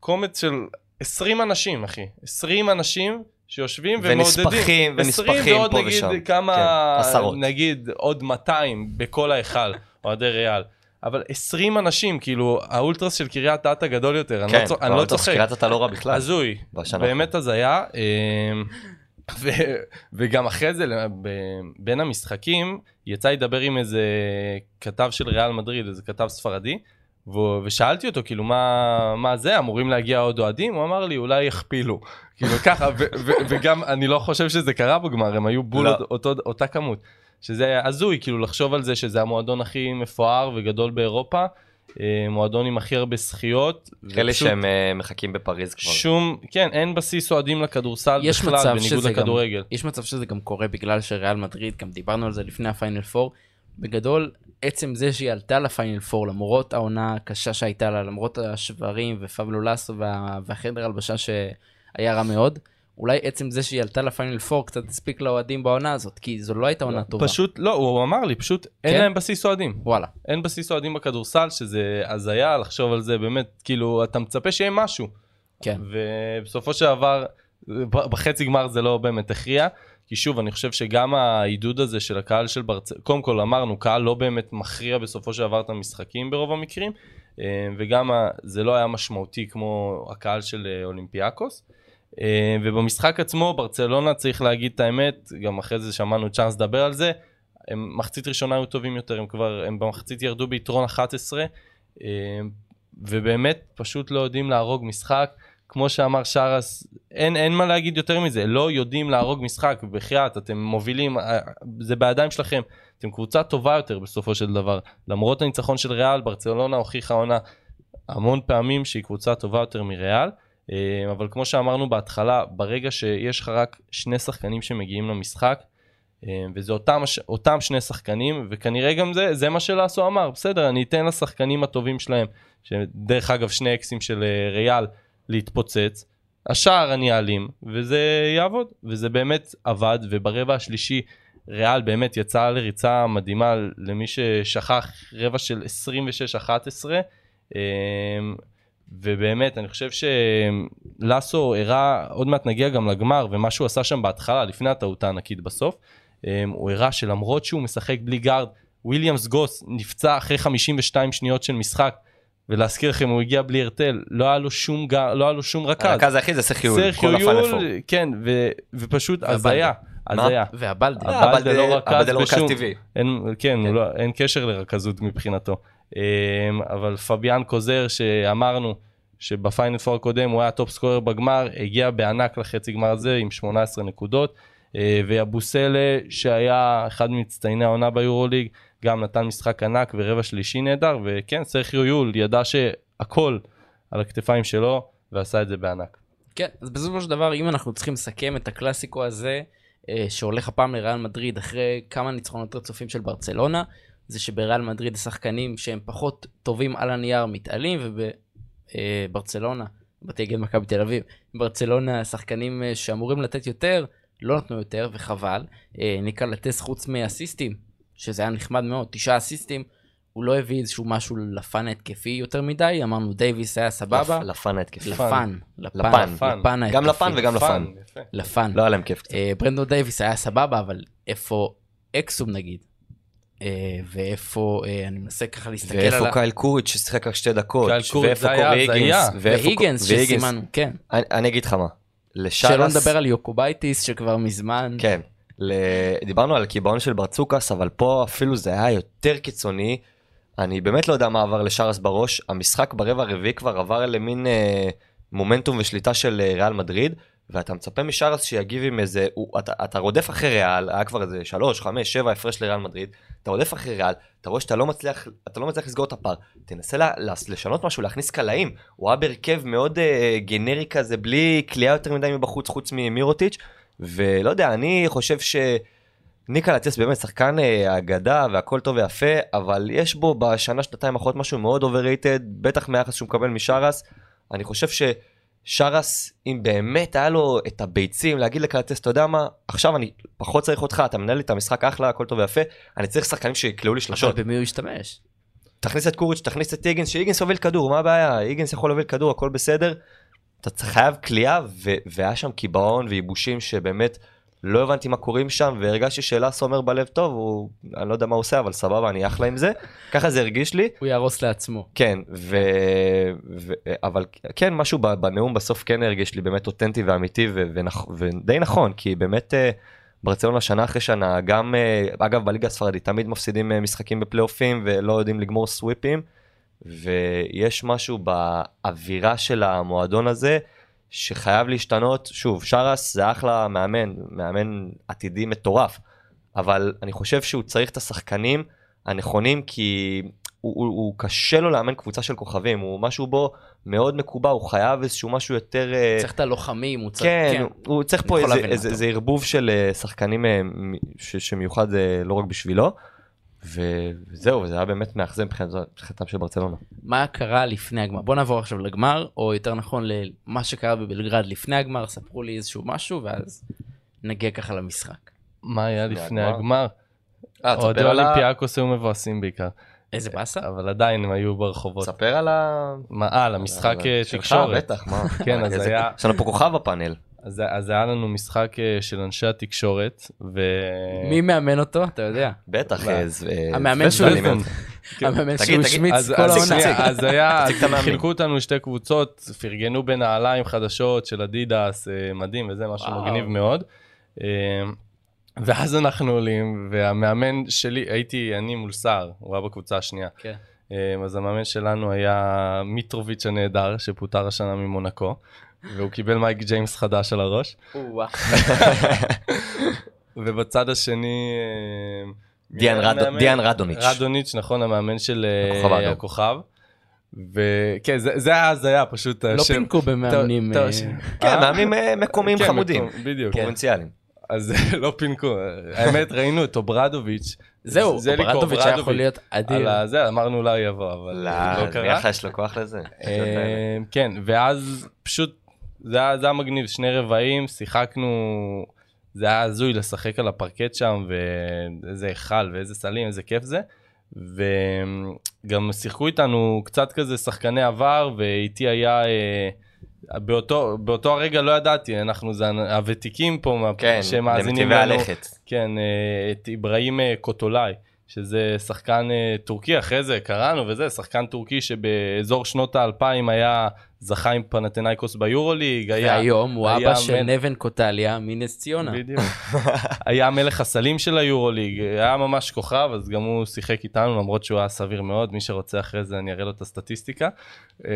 קומץ של 20 אנשים, אחי. 20 אנשים שיושבים ומעודדים. ונספחים, 20 ונספחים ועוד פה נגיד ושם. כמה, כן, עשרות. נגיד עוד 200 בכל ההיכל, אוהדי ריאל. אבל 20 אנשים, כאילו, האולטרס של קריית אתא גדול יותר, אני לא כן, צוחק- אני לא צוחק. קריית אתה לא רע בכלל. הזוי, באמת הזיה. אמ, ו- וגם אחרי זה, ב- בין המשחקים, יצא לדבר עם איזה כתב של ריאל מדריד, איזה כתב ספרדי, ושאלתי אותו, כאילו, מה, מה זה, אמורים להגיע עוד אוהדים? הוא אמר לי, אולי יכפילו. כאילו ככה, ו- ו- וגם אני לא חושב שזה קרה בגמר, הם היו בול לא. אותו, אותה כמות. שזה הזוי, כאילו, לחשוב על זה שזה המועדון הכי מפואר וגדול באירופה, אה, מועדון עם הכי הרבה זכיות. אלה ופשוט- שהם אה, מחכים בפריז כבר. שום, כן, אין בסיס אוהדים לכדורסל יש בכלל, מצב בניגוד שזה גם- לכדורגל. יש מצב שזה גם קורה בגלל שריאל מדריד, גם דיברנו על זה לפני הפיינל 4. בגדול, עצם זה שהיא עלתה לפיינל 4, למרות העונה הקשה שהייתה לה, למרות השברים ופבלו לסו וה... והחדר הלבשה שהיה רע מאוד, אולי עצם זה שהיא עלתה לפיינל 4 קצת הספיק לאוהדים בעונה הזאת, כי זו לא הייתה עונה טובה. פשוט, לא, הוא אמר לי, פשוט אין כן? להם בסיס אוהדים. וואלה. אין בסיס אוהדים בכדורסל, שזה הזיה לחשוב על זה, באמת, כאילו, אתה מצפה שיהיה משהו. כן. ובסופו של דבר, בחצי גמר זה לא באמת הכריע. כי שוב, אני חושב שגם העידוד הזה של הקהל של ברצלונה, קודם כל אמרנו, קהל לא באמת מכריע בסופו של דבר את המשחקים ברוב המקרים, אה, וגם זה לא היה משמעותי כמו הקהל של אה, אולימפיאקוס. אה, ובמשחק עצמו, ברצלונה, צריך להגיד את האמת, גם אחרי זה שמענו צ'אנס לדבר על זה, הם מחצית ראשונה היו טובים יותר, הם כבר, הם במחצית ירדו ביתרון 11, אה, ובאמת פשוט לא יודעים להרוג משחק. כמו שאמר שרס, אין, אין מה להגיד יותר מזה, לא יודעים להרוג משחק, בחייאת, אתם מובילים, אה, זה בידיים שלכם, אתם קבוצה טובה יותר בסופו של דבר. למרות הניצחון של ריאל, ברצלונה הוכיחה עונה המון פעמים שהיא קבוצה טובה יותר מריאל, אה, אבל כמו שאמרנו בהתחלה, ברגע שיש לך רק שני שחקנים שמגיעים למשחק, אה, וזה אותם, אותם שני שחקנים, וכנראה גם זה, זה מה שלאסו אמר, בסדר, אני אתן לשחקנים הטובים שלהם, שדרך אגב שני אקסים של ריאל, להתפוצץ, השער אני אעלים, וזה יעבוד, וזה באמת עבד, וברבע השלישי ריאל באמת יצאה לריצה מדהימה למי ששכח רבע של 26-11, אמ, ובאמת אני חושב שלאסו הראה, עוד מעט נגיע גם לגמר, ומה שהוא עשה שם בהתחלה, לפני הטעות הענקית בסוף, אמ, הוא הראה שלמרות שהוא משחק בלי גארד, וויליאמס גוס נפצע אחרי 52 שניות של משחק, ולהזכיר לכם, הוא הגיע בלי הרטל, לא היה לו שום, גר, לא היה לו שום רכז. הרכז היחיד זה סרחיו יול, כל הפיינל פור. יול, כן, ו, ופשוט. הזיה? הזיה. ואבלדה. לא רכז זה לא רכז בשום- טבעי. אין, כן, כן. לא, אין קשר לרכזות מבחינתו. אמ, אבל פביאן קוזר שאמרנו שבפיינל פור הקודם הוא היה top scorer בגמר, הגיע בענק לחצי גמר הזה עם 18 נקודות. אה, ויבוסלה שהיה אחד ממצטייני העונה ביורוליג, גם נתן משחק ענק ורבע שלישי נהדר, וכן, סרחיו יול ידע שהכל על הכתפיים שלו ועשה את זה בענק. כן, אז בסופו של דבר, אם אנחנו צריכים לסכם את הקלאסיקו הזה, אה, שהולך הפעם לריאל מדריד אחרי כמה ניצחונות רצופים של ברצלונה, זה שבריאל מדריד השחקנים שהם פחות טובים על הנייר מתעלים, ובברצלונה, בתי גיל מכבי תל אביב, ברצלונה השחקנים אה, שאמורים לתת יותר, לא נתנו יותר, וחבל. אה, ניק קלאטס חוץ מאסיסטים, שזה היה נחמד מאוד, תשעה אסיסטים, הוא לא הביא איזשהו משהו לפן ההתקפי יותר מדי, אמרנו דייוויס היה סבבה. לפ- לפן ההתקפי. לפן, לפן. לפן, ההתקפי. גם לפן וגם לפן. לפן. לא היה להם כיף קצת. אה, ברנדון דייוויס היה סבבה, אבל איפה אקסום נגיד? אה, ואיפה, אה, אני מנסה ככה להסתכל על ואיפה. קייל קוריץ' ששחק רק שתי דקות, קייל קוריץ' זה היה. היגינס, ואיפה והיגינס. שסימנו, כן. אני- אגיד לך מה, שלא נדבר על יוקובייטיס שכבר מזמן, כן, דיברנו על הקיבעון של ברצוקס, אבל פה אפילו זה היה יותר קיצוני. אני באמת לא יודע מה עבר לשרס בראש, המשחק ברבע הרביעי כבר עבר למין אה, מומנטום ושליטה של אה, ריאל מדריד, ואתה מצפה משרס שיגיב עם איזה, הוא, אתה, אתה רודף אחרי ריאל, היה כבר איזה 3, 5, 7 הפרש לריאל מדריד, אתה רודף אחרי ריאל, אתה רואה שאתה לא מצליח, אתה לא מצליח לסגור את הפער, תנסה לה, לה, לשנות משהו, להכניס קלעים, הוא היה בהרכב מאוד אה, גנרי כזה, בלי קליעה יותר מדי מבחוץ, חוץ ממירוטיץ', ולא יודע, אני חושב ש... ניק קלאטיאס באמת שחקן אה, אגדה והכל טוב ויפה, אבל יש בו בשנה שנתיים האחרונות משהו מאוד overrated, בטח מהיחס שהוא מקבל משרס. אני חושב ששרס, אם באמת היה לו את הביצים להגיד לקלטס, אתה יודע מה, עכשיו אני פחות צריך אותך, אתה מנהל לי את המשחק אחלה, הכל טוב ויפה, אני צריך שחקנים שיקלעו לי אבל שלשות. במי הוא ישתמש? תכניס את קוריץ', תכניס את איגנס, שאיגנס יוביל כדור, מה הבעיה? איגנס יכול להוביל כדור, הכל בסדר. אתה צריך- חייב כליאה, והיה שם קיבעון וייבושים שבאמת לא הבנתי מה קורים שם, והרגשתי שאלאס אומר בלב טוב, הוא, אני לא יודע מה הוא עושה, אבל סבבה, אני אחלה עם זה. ככה זה הרגיש לי. הוא יהרוס לעצמו. כן, ו... ו... אבל כן, משהו בנאום בסוף כן הרגיש לי באמת אותנטי ואמיתי ו... ונכ... ודי נכון, כי באמת אה, ברצלונה שנה אחרי שנה, גם, אה, אגב, בליגה הספרדית תמיד מפסידים אה, משחקים בפלייאופים ולא יודעים לגמור סוויפים, ויש משהו באווירה של המועדון הזה שחייב להשתנות. שוב, שרס זה אחלה מאמן, מאמן עתידי מטורף, אבל אני חושב שהוא צריך את השחקנים הנכונים כי הוא, הוא, הוא קשה לו לאמן קבוצה של כוכבים, הוא משהו בו מאוד מקובע, הוא חייב איזשהו משהו יותר... אה, צריך את הלוחמים, הוא צריך... כן, הוא צריך פה איזה, איזה. איזה ערבוב של אה, שחקנים אה, ש, שמיוחד לא רק בשבילו. וזהו, וזה היה באמת מאכזב מבחינת- מבחינתם של ברצלונה. מה קרה לפני הגמר? בוא נעבור עכשיו לגמר, או יותר נכון למה שקרה בבלגרד לפני הגמר, ספרו לי איזשהו משהו, ואז נגיע ככה למשחק. מה היה לפני הגמר? אה, אוהדי אולימפיאקוס היו מבואסים בעיקר, איזה באסה? אבל עדיין הם היו ברחובות. תספר על ה... מה, אה, על- אה, שלך, תקשורת. בטח, מה? כן, אז היה- יש לנו פה כוכב בפאנל. אז אז היה לנו משחק אה, של אנשי התקשורת, ו... מי מאמן אותו? אתה יודע. בטח, מה? אה, אה, המאמן שהוא-. המאמן שהוא השמיץ כל העונה. אז היה. חילקו אותנו לשתי קבוצות, פרגנו בנעליים חדשות של אדידס, מדהים וזה, משהו. מגניב מאוד. ואז אנחנו עולים, והמאמן שלי, הייתי אני מול סער, הוא היה בקבוצה השנייה. כן. אז המאמן שלנו היה מיטרוביץ' הנהדר, שפוטר השנה ממונקו, והוא קיבל מייק ג'יימס חדש על הראש. ובצד השני... אה, דיאן המאמן? דיאן רדוניץ'. רדוניץ', נכון, המאמן של אה, הכוכב. וכן, זה זה היה הזיה, פשוט... לא השם- פינקו במאמנים. טוב, אה, ש- כן, אה? מאמנים אה, מקומיים כן, חמודים, מקום- בדיוק. פרובינציאליים. אז לא פינקו, האמת ראינו את אוברדוביץ'. זהו, ז'ליקו אוברדוביץ' היה יכול להיות על אדיר. הזה, אמרנו אולי יבוא, אבל לא, לא נראה קרה. לך יש לו כוח לזה. אה, כן, ואז פשוט, זה היה זה היה מגניב, שני רבעים, שיחקנו, זה היה הזוי לשחק על הפרקט שם, ואיזה היכל ואיזה סלים, איזה כיף זה. וגם שיחקו איתנו קצת כזה שחקני עבר, ואיתי היה, אה, באותו, באותו הרגע לא ידעתי, אנחנו זה הוותיקים פה, כן, שמאזינים לנו. הלכת. כן, אה, את אברהים אה, קוטולאי, שזה שחקן טורקי, אחרי זה קראנו וזה, שחקן טורקי שבאזור שנות האלפיים היה, זכה עם פנתנאיקוס ביורוליג, היה... והיום הוא היה אבא של מל- נבן קוטליה מנס ציונה. בדיוק. היה מלך הסלים של היורוליג, היה ממש כוכב, אז גם הוא שיחק איתנו, למרות שהוא היה סביר מאוד, מי שרוצה אחרי זה אני אראה לו את הסטטיסטיקה.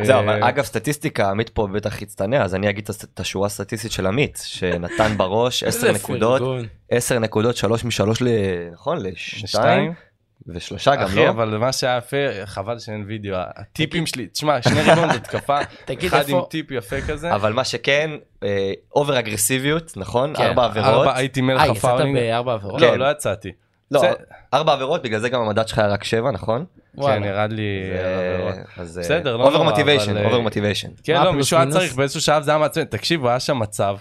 זהו, אבל אה, אגב סטטיסטיקה, עמית פה בטח יצטנע, אז אני אגיד את השורה הסטטיסטית של עמית, שנתן בראש 10 איזה נקודות, פרגון. 10 נקודות, 3 מ-3 ל... נכון? ל-2 שתיים. ושלושה גם אחי, לא. אבל מה שהיה יפה, חבל שאין וידאו, הטיפים שלי, תשמע, שני ריבון התקפה, תגיד אחד עם. טיפ יפה כזה. אבל מה שכן, אובר אגרסיביות, נכון? כן, ארבע עבירות. הייתי מלך אה, יצאת הפאולינג. בארבע עבירות? כן. לא, לא יצאתי. לא, זה- ארבע עבירות, בגלל זה גם המדד שלך היה רק 7, נכון? כן. ירד לי עבירות. בסדר, לא אובר נורא, מוטיביישן, אבל, אובר אה, מוטיביישן. כן, לא, מישהו היה? צריך באיזשהו שלב, זה היה מעצבן. תקשיבו, היה שם מצב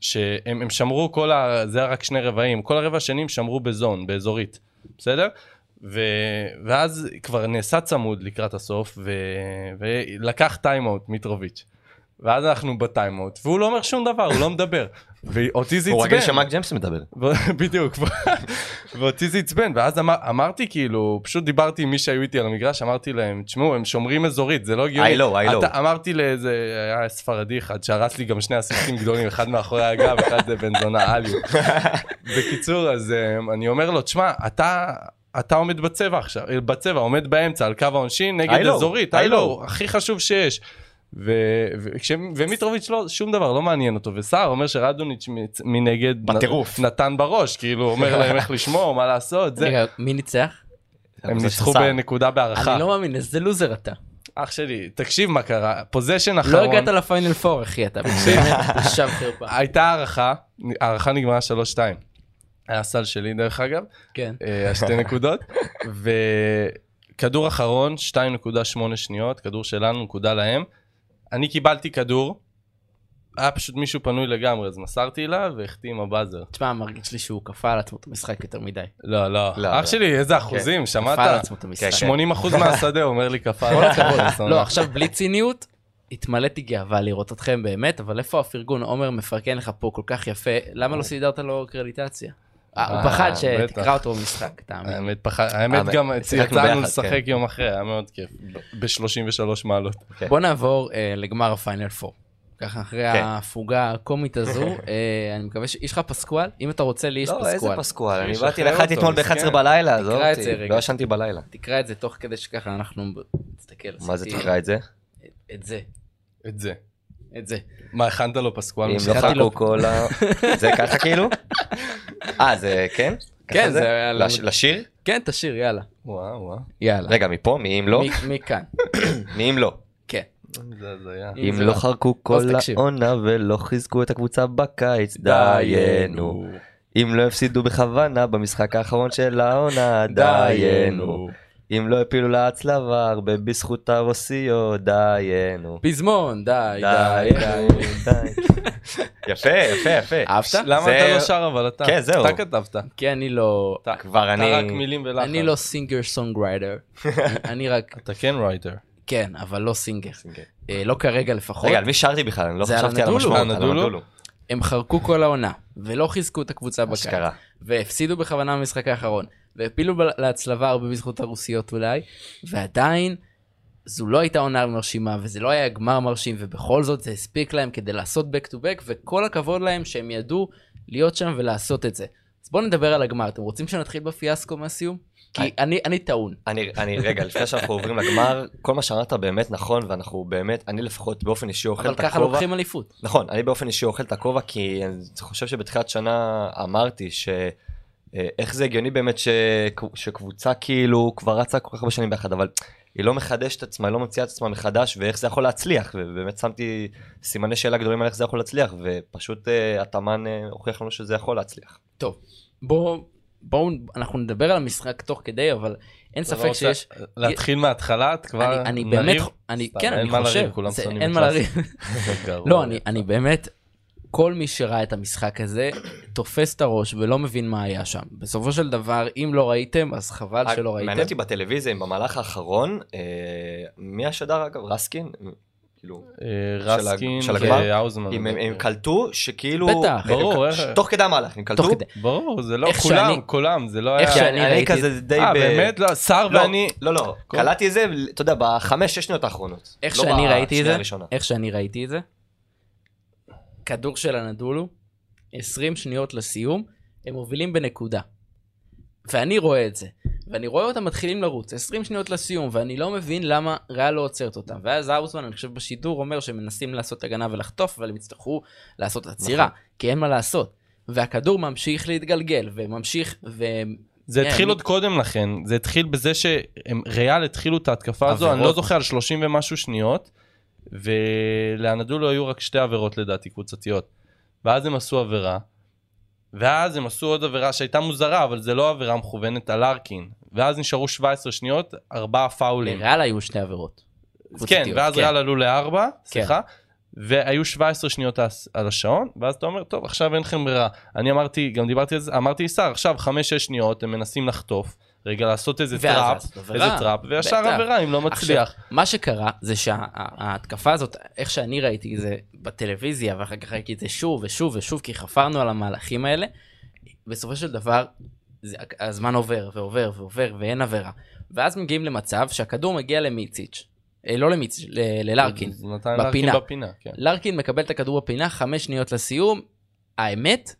שהם הם שמרו כל ה... זה היה רק שני רבעים, כל הרבע השני הם שמרו ב zone, באזורית, בסדר? ו... ואז כבר נעשה צמוד לקראת הסוף, ו... ולקח טיימאוט מיטרוביץ'. ואז אנחנו בטיימאוט, והוא לא אומר שום דבר, הוא לא מדבר. ואותי זה הוא עצבן. רגיל שמייק ג'יימס מדבר. בדיוק, ואותי זה עצבן, ואז אמר, אמרתי כאילו, פשוט דיברתי עם מי שהיו איתי על המגרש, אמרתי להם, תשמעו, הם שומרים אזורית, זה לא הגיוני. I know, I know. אתה, אמרתי לאיזה, היה ספרדי אחד שהרס לי גם שני אסיסטים גדולים, אחד מאחורי הגב, אחד זה בן זונה עליו. בקיצור, אז um, אני אומר לו, תשמע, אתה... אתה עומד בצבע עכשיו, בצבע, עומד באמצע על קו העונשין נגד I know, אזורית, know, הכי חשוב שיש. ו- וכש- ומיטרוביץ' לא, שום דבר לא מעניין אותו, וסער אומר שרדוניץ' מנגד בטירוף. נ- נתן בראש, כאילו אומר להם איך לשמור, מה לעשות, זה. רגע, מי ניצח? הם ניצחו. בנקודה בהערכה. אני לא מאמין, איזה לוזר אתה. אח שלי, תקשיב מה קרה, פוזיישן לא אחרון, הגעת לפיינל פור, אחי, אתה באמת בושה וחרפה. הייתה הערכה, הערכה נגמרה 3-2. היה סל שלי דרך אגב, כן. אה, השתי נקודות, וכדור אחרון, 2.8 שניות, כדור שלנו, נקודה להם. אני קיבלתי כדור, היה פשוט מישהו פנוי לגמרי, אז מסרתי אליו והחטיא עם הבאזר. תשמע, מרגיש לי שהוא כפה על עצמו את המשחק יותר מדי. לא, לא, לא, אח לא. שלי, איזה אחוזים, כפה על שמעת? עצמו את המשחק. 80 אחוז מהשדה, הוא אומר לי כפה. הכבוד. אני לא, עכשיו בלי ציניות, התמלאתי גאווה לראות אתכם באמת, אבל איפה הפרגון? עומר מפרגן לך פה כל כך יפה, למה לא סידרת לו קרדיטציה? אה, הוא אה, פחד. שתקרא אותו במשחק, תאמין. האמת, האמת, גם יצאנו לשחק כן. יום אחרי, היה מאוד כיף. ב-33 מעלות. כן. בוא נעבור אה, לגמר הפיינל 4. ככה אחרי כן. ההפוגה הקומית הזו, אה, אני מקווה ש... יש לך פסקואל? אם אתה רוצה, לי יש לא, איזה פסקואל. פסקואל, אני באתי אותו, אתמול מסכן. ב-11 בלילה, עזוב תקרא את זה אותי, רגע. לא ישנתי בלילה. תקרא את זה תוך כדי שככה אנחנו... תסתכל. מה זה תקרא את זה? את זה. את זה. את זה. מה, הכנת לו פסקואל? אם לא חכו. כל ה... זה ככה כאילו? אה, זה כן? כן, זה היה לשיר? כן, תשאיר, יאללה. וואו, וואו. יאללה. רגע, מפה? מי אם לא? מי- מי אם לא? כן. אם לא רק- חרקו כל. העונה ולא חיזקו את הקבוצה בקיץ, דיינו. אם לא הפסידו בכוונה במשחק האחרון של העונה, דיינו. אם לא הפילו להצלבה הרבה בזכות הרוסיות, דיינו. פזמון, די, די, די. יפה, יפה, יפה. אהבת? למה זה- אתה לא שר אבל אתה? כן, זהו. אתה כתבת. כי אני לא... אתה כבר אתה רק אני... מילים ולחן. אני לא סינגר סונגרייטר. אני רק... אתה כן רייטר. כן, אבל לא סינגר. אה, לא כרגע לפחות. רגע, על מי שרתי בכלל? אני לא זה חשבתי על. המשמעות. על הנדולו? הם חרקו כל העונה, ולא חיזקו את הקבוצה בקיץ. אשכרה. והפסידו בכוונה במשחק האחרון, והפילו להצלבה הרבה בזכות הרוסיות אולי, ועדיין זו לא הייתה עונה מרשימה, וזה לא היה גמר מרשים, ובכל זאת זה הספיק להם כדי לעשות back to back, וכל הכבוד להם שהם ידעו להיות שם ולעשות את זה. אז בואו נדבר על הגמר, אתם רוצים שנתחיל בפיאסקו מהסיום? כי היי. אני, אני טעון. אני, אני, רגע, לפני שאנחנו עוברים לגמר, כל מה שאמרת באמת נכון, ואנחנו באמת, אני לפחות באופן אישי אוכל אבל את הכובע. ככה לוקחים אליפות. נכון, אני באופן אישי אוכל את הכובע, כי אני חושב שבתחילת שנה אמרתי ש... אה, איך זה הגיוני באמת ש... שקבוצה כאילו כבר רצה כל כך הרבה שנים ביחד, אבל היא לא מחדשת את עצמה, היא לא ממציאה את עצמה מחדש, ואיך זה יכול להצליח, ובאמת שמתי סימני שאלה גדולים על איך זה יכול להצליח, ופשוט אה, התאמן אה, הוכיח לנו שזה יכול להצליח. טוב, בואו, בואו, אנחנו נדבר על המשחק תוך כדי, אבל אין ספק רוצה שיש... להתחיל מההתחלה, את כבר אני, אני? באמת, אני, סתם, כן, אין אני מה חושב, לריב, כולם זה- שונאים אין את מה. לריב. לא, אני, אני באמת, כל מי שראה את המשחק הזה, תופס את הראש ולא מבין מה היה שם. בסופו של דבר, אם לא ראיתם, אז חבל שלא מעניין ראיתם. אותי בטלוויזיה, אם במהלך האחרון, אה, מי השדר אגב? רסקין? כאילו, אה, רסקין של הגמר? והאוזמן. אם הם, קלטו שכאילו... בטח. ברור, הם- איך- תוך כדי המהלך, הם קלטו? ברור, זה לא איך כולם, שאני- כולם, זה לא איך היה... שאני אני ראיתי- כזה די אה, ב... באמת? לא, שר לא, ואני... לא, לא, קלטתי את זה, אתה יודע, בחמש, שש שניות האחרונות. איך לא שאני ראיתי את זה. איך שאני ראיתי את זה, כדור של הנדולו, 20 שניות לסיום, הם מובילים בנקודה. ואני רואה את זה, ואני רואה אותם מתחילים לרוץ, 20 שניות לסיום, ואני לא מבין למה ריאל לא עוצרת אותם. ואז האוזמן, אני חושב בשידור, אומר שהם מנסים לעשות הגנה ולחטוף, אבל הם יצטרכו לעשות עצירה, נכון. כי אין מה לעשות. והכדור ממשיך להתגלגל, וממשיך, ו... זה כן, התחיל אני- עוד קודם לכן, זה התחיל בזה שריאל התחילו את ההתקפה הזו, אני לא. זוכר על 30 ומשהו שניות, ולאנדולו היו רק שתי עבירות לדעתי קבוצתיות. ואז הם עשו עבירה, ואז הם עשו עוד עבירה שהייתה מוזרה, אבל זה לא עבירה מכוונת על לארקין. ואז נשארו 17 שניות, ארבעה פאולים. לריאל היו שתי עבירות. כן, ואז כן. ריאל עלו לארבע, סליחה, והיו 17 שניות על השעון, ואז אתה אומר, טוב, עכשיו אין לכם ברירה. אני אמרתי, גם דיברתי על זה, אמרתי ישר, עכשיו 5-6 שניות, הם מנסים לחטוף, רגע לעשות איזה trap. איזה trap, וישר. עבירה אם לא מצליח. עכשיו, מה שקרה זה שההתקפה הזאת, איך שאני ראיתי זה בטלוויזיה, ואחר כך ראיתי את זה שוב ושוב ושוב, כי חפרנו על המהלכים האלה, בסופו של דבר, זה, הזמן עובר ועובר ועובר ואין עבירה. ואז מגיעים למצב שהכדור מגיע למיציץ', אה, לא למיציץ', ל- ללארקין. בפינה. בפינה, כן. לארקין מקבל את הכדור בפינה, חמש שניות לסיום. האמת,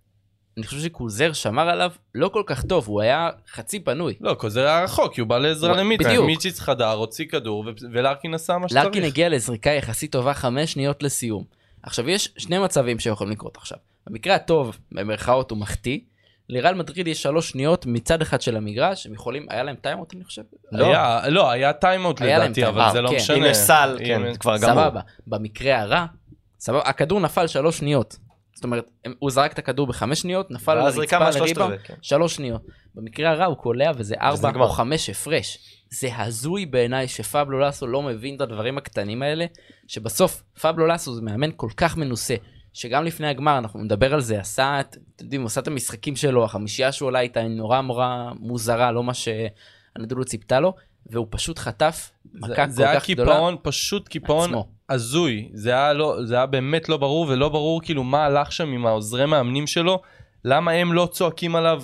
אני חושב שקוזר שמר עליו לא כל כך טוב, הוא היה חצי פנוי. לא, קוזר היה רחוק, כי הוא בא לעזרה למיציץ'. בדיוק. מיציץ' חדר, הוציא כדור, ולארקין עשה מה שצריך. לארקין הגיע לזריקה יחסית טובה חמש שניות לסיום. עכשיו יש שני מצבים שיכולים לקרות עכשיו. במקרה הטוב, במרכאות הוא מחטיא, לריאל מדריד יש שלוש שניות מצד אחד של המגרש, הם יכולים, היה להם טיימאוט אני חושב? היה, לא, היה טיימאוט היה להם לדעתי, טיימאוט. אבל זה אה, לא כן. משנה. אם יש סל, כן, כבר גמור. סבבה. במקרה הרע, סבבה, הכדור נפל שלוש שניות. זאת אומרת, הוא זרק את הכדור בחמש שניות, נפל לרצפה מהשלושת לריבאונד, כן. שלוש שניות. במקרה הרע הוא קולע וזה ארבע. או חמש הפרש. זה הזוי בעיניי שפבלו לאסו לא מבין את הדברים הקטנים האלה, שבסוף פבלו לאסו זה מאמן כל כך מנוסה, שגם לפני הגמר, אנחנו נדבר על זה, עשה, את- אתם יודעים, עשה את המשחקים שלו, החמישייה שהוא עלה איתה היא נורא נורא מוזרה, לא מה שאנדולו ציפתה לו, והוא פשוט חטף זה- מכה זה כל היה כך גדולה. קיפאון, פשוט קיפאון. הזוי. זה היה, לא, זה היה באמת לא ברור, ולא ברור כאילו מה הלך שם עם העוזרי מאמנים שלו, למה הם לא צועקים עליו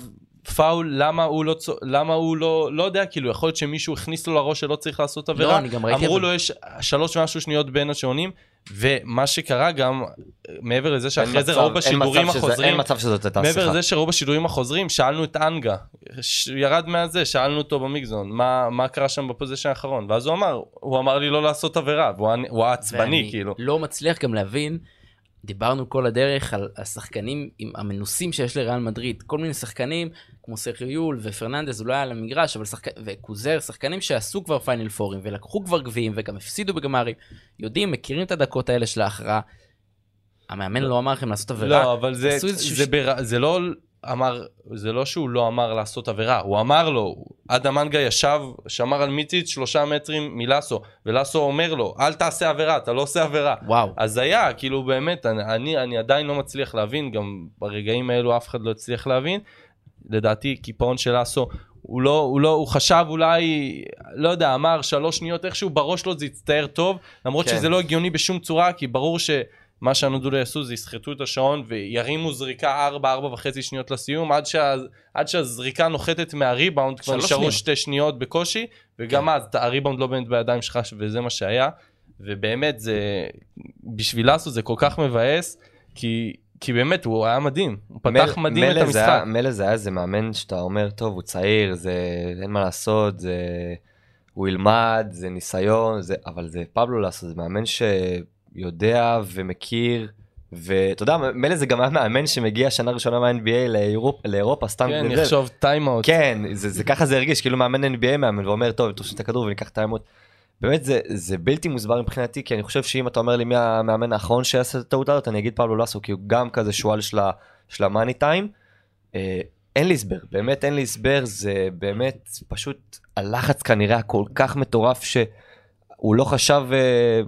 פאול, למה הוא לא. למה הוא לא, לא יודע, כאילו יכול להיות שמישהו הכניס לו לראש שלא צריך לעשות עבירה, לא, אני גם ראיתי אמרו את זה. לו יש שלוש ומשהו שניות בין השעונים, ומה שקרה גם, מעבר לזה שאחרי זה ראו בשידורים החוזרים, אין מצב שזאת הייתה מעבר שיחה. לזה שראו בשידורים החוזרים, שאלנו את אנגה, ש- ירד מהזה, שאלנו אותו במיקזון, מה, מה קרה שם בפוזיישן האחרון, ואז הוא אמר, הוא אמר לי לא לעשות עבירה, והוא הוא עצבני כאילו. לא מצליח גם להבין, דיברנו כל הדרך על השחקנים עם המנוסים שיש לריאל מדריד, כל מיני שחקנים כמו סרחיו יול ופרננדז, הוא לא היה על המגרש, אבל שחק... וקוזר, שחקנים שעשו כבר פיינל פורים ולקחו כבר גביעים וגם הפסידו בגמרים, יודעים, מכירים את הדקות האלה של ההכרעה. המאמן לא אמר לכם לעשות עבירה, לא, אבל זה, זה, ש- בר... זה לא אמר, זה לא שהוא לא אמר לעשות עבירה, הוא אמר לו, אדם מנגה ישב, שמר על מיציץ' שלושה מטרים מלאסו, ולאסו אומר לו, אל תעשה עבירה, אתה לא עושה עבירה. וואו. אז היה, כאילו באמת, אני, אני, אני עדיין לא מצליח להבין, גם ברגעים האלו אף אחד לא הצליח להבין. לדעתי, קיפאון של אסו, הוא לא, הוא לא, הוא חשב אולי, לא יודע, אמר שלוש שניות, איכשהו בראש שלו זה יצטייר טוב, למרות כן. שזה לא הגיוני בשום צורה, כי ברור שמה שהנדולו יעשו זה יסחטו את השעון וירימו זריקה ארבע, ארבע וחצי שניות לסיום, עד, שה, עד שהזריקה נוחתת מהריבאונד, כבר נשארו שניות. שתי שניות בקושי, וגם אז הריבאונד לא באמת בידיים שלך, וזה מה שהיה. ובאמת זה בשביל אסו זה כל כך מבאס כי כי באמת הוא היה מדהים הוא פתח מל- מדהים את מילא זה המשחק. היה- מילא זה היה איזה מאמן שאתה אומר, טוב, הוא צעיר, זה אין מה לעשות, זה... הוא ילמד, זה ניסיון, זה... אבל זה פבלו לאסו, זה מאמן שיודע ומכיר, ואתה יודע, מילא זה גם היה מאמן שמגיע שנה ראשונה מה-NBA לאירופ, לאירופה, סתם... כן יחשוב טיימאוט. כן, זה, זה ככה זה הרגיש, כאילו מאמן NBA מאמן ואומר, טוב, תושיב את הכדור וניקח טיים אאוט. באמת זה, זה בלתי מוסבר מבחינתי, כי אני חושב שאם אתה אומר לי מי המאמן האחרון שיעשה את הטעות הזאת, אני אגיד פבלו לאסו, כי הוא גם כזה שועל של המאני טיים. אה, אין לי הסבר, באמת אין לי הסבר, זה באמת פשוט הלחץ כנראה הכל כך מטורף שהוא לא חשב אה,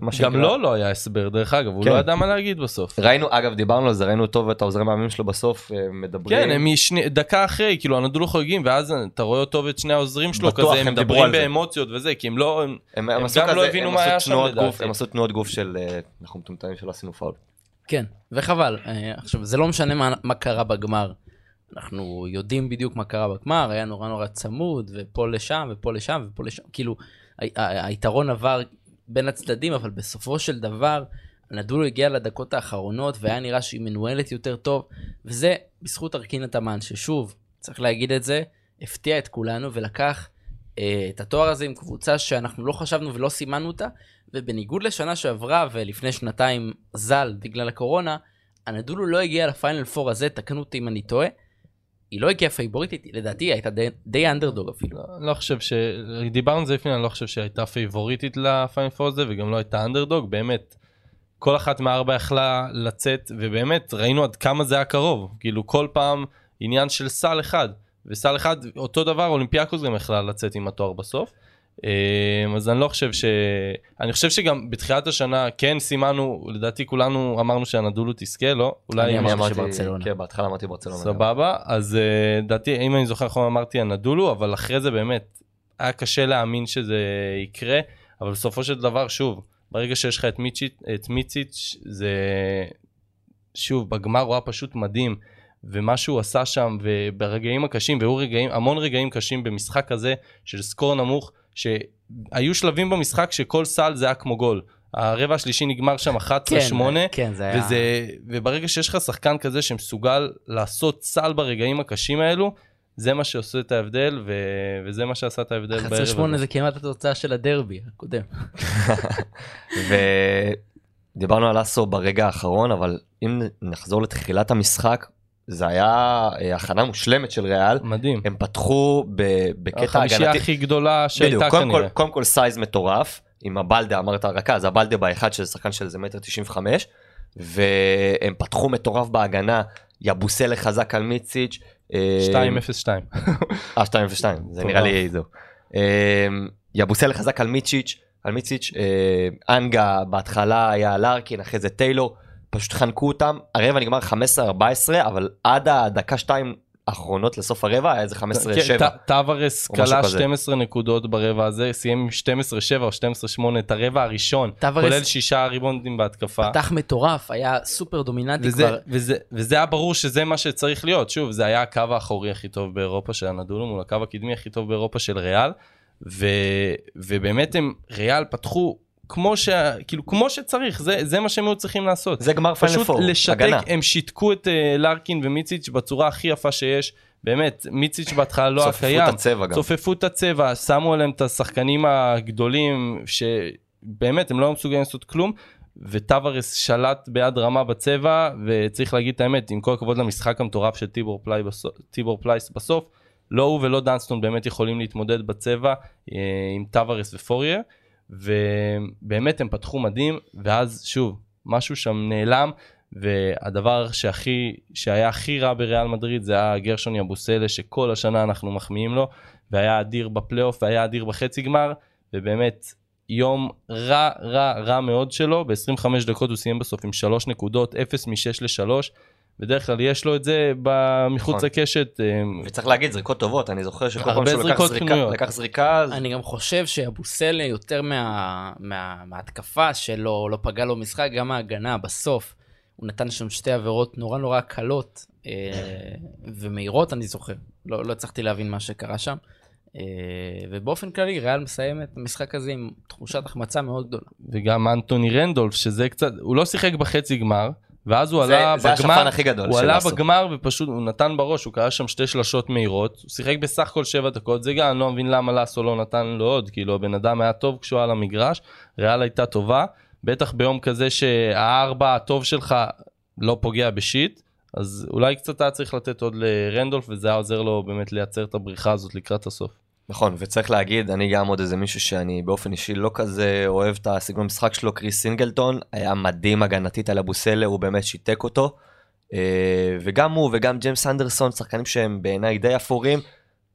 מה שנקרא. גם לו לא היה הסבר דרך אגב הוא כן. לא ידע מה להגיד בסוף. ראינו, אגב, דיברנו על זה, ראינו טוב את העוזרי מאמנים שלו בסוף אה, מדברים. כן הם משני, דקה אחרי כאילו הנדולו חוגגים ואז אתה רואה טוב את שני העוזרים שלו בטוח, כזה הם הם מדברים. באמוציות וזה כי הם לא הם, הם, הם גם לא כזה- הבינו הם מה היה שם, לדעתי. הם עשו תנועות גוף של אה, אנחנו מטומטמים שלא עשינו פאול. כן, וחבל. עכשיו, זה לא משנה מה, מה קרה בגמר. אנחנו יודעים בדיוק מה קרה בגמר, היה נורא נורא צמוד, ופה לשם, ופה לשם, ופה לשם. כאילו, היתרון עבר בין הצדדים, אבל בסופו של דבר, נדולו הגיע לדקות האחרונות, והיה נראה שהיא מנוהלת יותר טוב, וזה בזכות ארקינה תמן, ששוב, צריך להגיד את זה, הפתיע את כולנו ולקח אה, את התואר הזה עם קבוצה שאנחנו לא חשבנו ולא סימנו אותה, ובניגוד לשנה שעברה ולפני שנתיים זה בגלל הקורונה, אנדולו לא הגיע לפיינל פור הזה, תקנו אותי אם אני טועה. היא לא הגיעה פייבוריטית, לדעתי הייתה די, די אנדרדוג אפילו. לא, לא חושב ש... דיברנו על זה לפני, אני לא חושב שהייתה פייבוריטית לפיינל פור הזה וגם לא הייתה אנדרדוג, באמת. כל אחת מהארבע יכלה לצאת, ובאמת ראינו עד כמה זה היה קרוב. כאילו כל פעם עניין של סל אחד, וסל אחד, אותו דבר אולימפיאקוס גם יכלה לצאת עם התואר בסוף. אה, אז אני לא חושב ש... אני חושב שגם בתחילת השנה כן סימנו, לדעתי כולנו אמרנו שהנדולו תזכה, לא? אולי אני אמרתי שברצלונה. כן, בהתחלה אמרתי ברצלונה. סבבה, אז אה, לדעתי, אם אני זוכר נכון אמרתי הנדולו, אבל אחרי זה באמת היה קשה להאמין שזה יקרה, אבל בסופו של דבר, שוב, ברגע שיש לך את, מיצ'יט, את מיציץ', זה... שוב, בגמר הוא היה פשוט מדהים, ומה שהוא עשה שם, וברגעים הקשים, והיו רגעים, המון רגעים קשים במשחק הזה, של סקור נמוך, שהיו שלבים במשחק שכל סל זה היה כמו גול. הרבע השלישי נגמר שם 11-8, כן, זה היה... וזה, וברגע שיש לך שחקן כזה שמסוגל לעשות סל ברגעים הקשים האלו, זה מה שעושה את ההבדל, ו... וזה מה שעשה את ההבדל בערב 11-8 הזה. זה כמעט התוצאה של הדרבי הקודם. ודיברנו על אסו ברגע האחרון, אבל אם נחזור לתחילת המשחק, זה היה אה, הכנה מושלמת של ריאל. מדהים. הם פתחו ב- בקטע החמישייה הגנתי. הכי גדולה שהייתה בדיוק, קודם כל, כנראה. קודם כל סייז מטורף, עם הבלדה אמרת רכז, הבלדה באחד שזה שחקן של איזה מטר 95, והם פתחו מטורף בהגנה, יבוסלה חזק על מיציץ'. אה, 2-0-2. אה, 2 ו-2, זה נראה לי זהו. אה, יבוסלה חזק על מיצ'יץ', על מיציץ', אה, אנגה בהתחלה היה לארקין, אחרי זה טיילור, פשוט חנקו אותם, הרבע נגמר 15-14, אבל עד הדקה 2 האחרונות לסוף הרבע היה איזה 15-7. כן, ט- טווארס או משהו כלה כזה. 12 נקודות ברבע הזה, סיים עם 12-7 או 12-8 את הרבע הראשון, כולל שישה ריבונדים בהתקפה. פתח מטורף, היה סופר דומיננטי וזה, כבר. וזה, וזה היה ברור שזה מה שצריך להיות. שוב, זה היה הקו האחורי הכי טוב באירופה של הנדולו מול הקו הקדמי הכי טוב באירופה של ריאל. ו, ובאמת הם, ריאל פתחו כמו, ש, כאילו, כמו שצריך, זה, זה מה שהם היו צריכים לעשות. זה גמר פיינל פשוט פור, לשתק, הגנה. הם שיתקו את uh, לארקין ומיציץ' בצורה הכי יפה שיש. באמת, מיציץ' בהתחלה לא היה צופפו קיים. את הצבע גם. צופפו את הצבע, שמו עליהם את השחקנים הגדולים, שבאמת הם לא היו מסוגלים לעשות כלום, וטבארס שלט ביד רמה בצבע, וצריך להגיד את האמת, עם כל הכבוד למשחק המטורף של טיבור פלי בסוף, טיבור פלייס בסוף, לא הוא ולא דנסטון באמת יכולים להתמודד בצבע אה, עם טווארס ופוריה, ובאמת הם פתחו מדהים, ואז שוב, משהו שם נעלם, והדבר שהכי, שהיה הכי רע בריאל מדריד זה היה גרשון יבוסלה שכל השנה אנחנו מחמיאים לו והיה אדיר בפלייאוף והיה אדיר בחצי גמר ובאמת יום רע רע רע מאוד שלו. ב-25 דקות הוא סיים בסוף עם 3 נקודות 0 מ-6 ל-3 בדרך כלל יש לו את זה מחוץ נכון. לקשת אה, וצריך להגיד זריקות טובות, אני זוכר שכל פעם הרבה שהוא לקח זריקות זריקה. לקח זריקה, אני גם חושב שאבוסלה יותר מה, מה, מההתקפה שלו, לא פגע לו משחק, גם ההגנה בסוף. הוא נתן שם שתי עבירות נורא נורא קלות אה, ומהירות, אני זוכר. לא, לא הצלחתי להבין מה שקרה שם. אה, ובאופן כללי, ריאל מסיים את המשחק הזה עם תחושת החמצה מאוד גדולה. וגם אנטוני רנדולף שזה קצת הוא לא שיחק בחצי גמר ואז הוא זה- עלה זה בגמר השפן הכי גדול הוא עלה אסו. בגמר ופשוט הוא נתן בראש הוא קרא שם שתי שלשות מהירות הוא שיחק בסך הכל שבע דקות זה גם אני לא מבין למה לאסו לא נתן לו עוד כאילו הבן אדם היה טוב כשהוא על המגרש ריאל הייתה טובה בטח ביום כזה שהארבע הטוב שלך לא פוגע בשיט אז אולי קצת היה צריך לתת עוד לרנדולף וזה היה עוזר לו באמת לייצר את הבריחה הזאת לקראת הסוף. נכון, וצריך להגיד, אני גם עוד איזה מישהו שאני באופן אישי לא כזה אוהב את הסגנון משחק שלו, קריס סינגלטון, היה מדהים הגנתית על אבוסלה, הוא באמת שיתק אותו. אה, וגם הוא וגם ג'יימס אנדרסון, שחקנים שהם בעיניי די אפורים,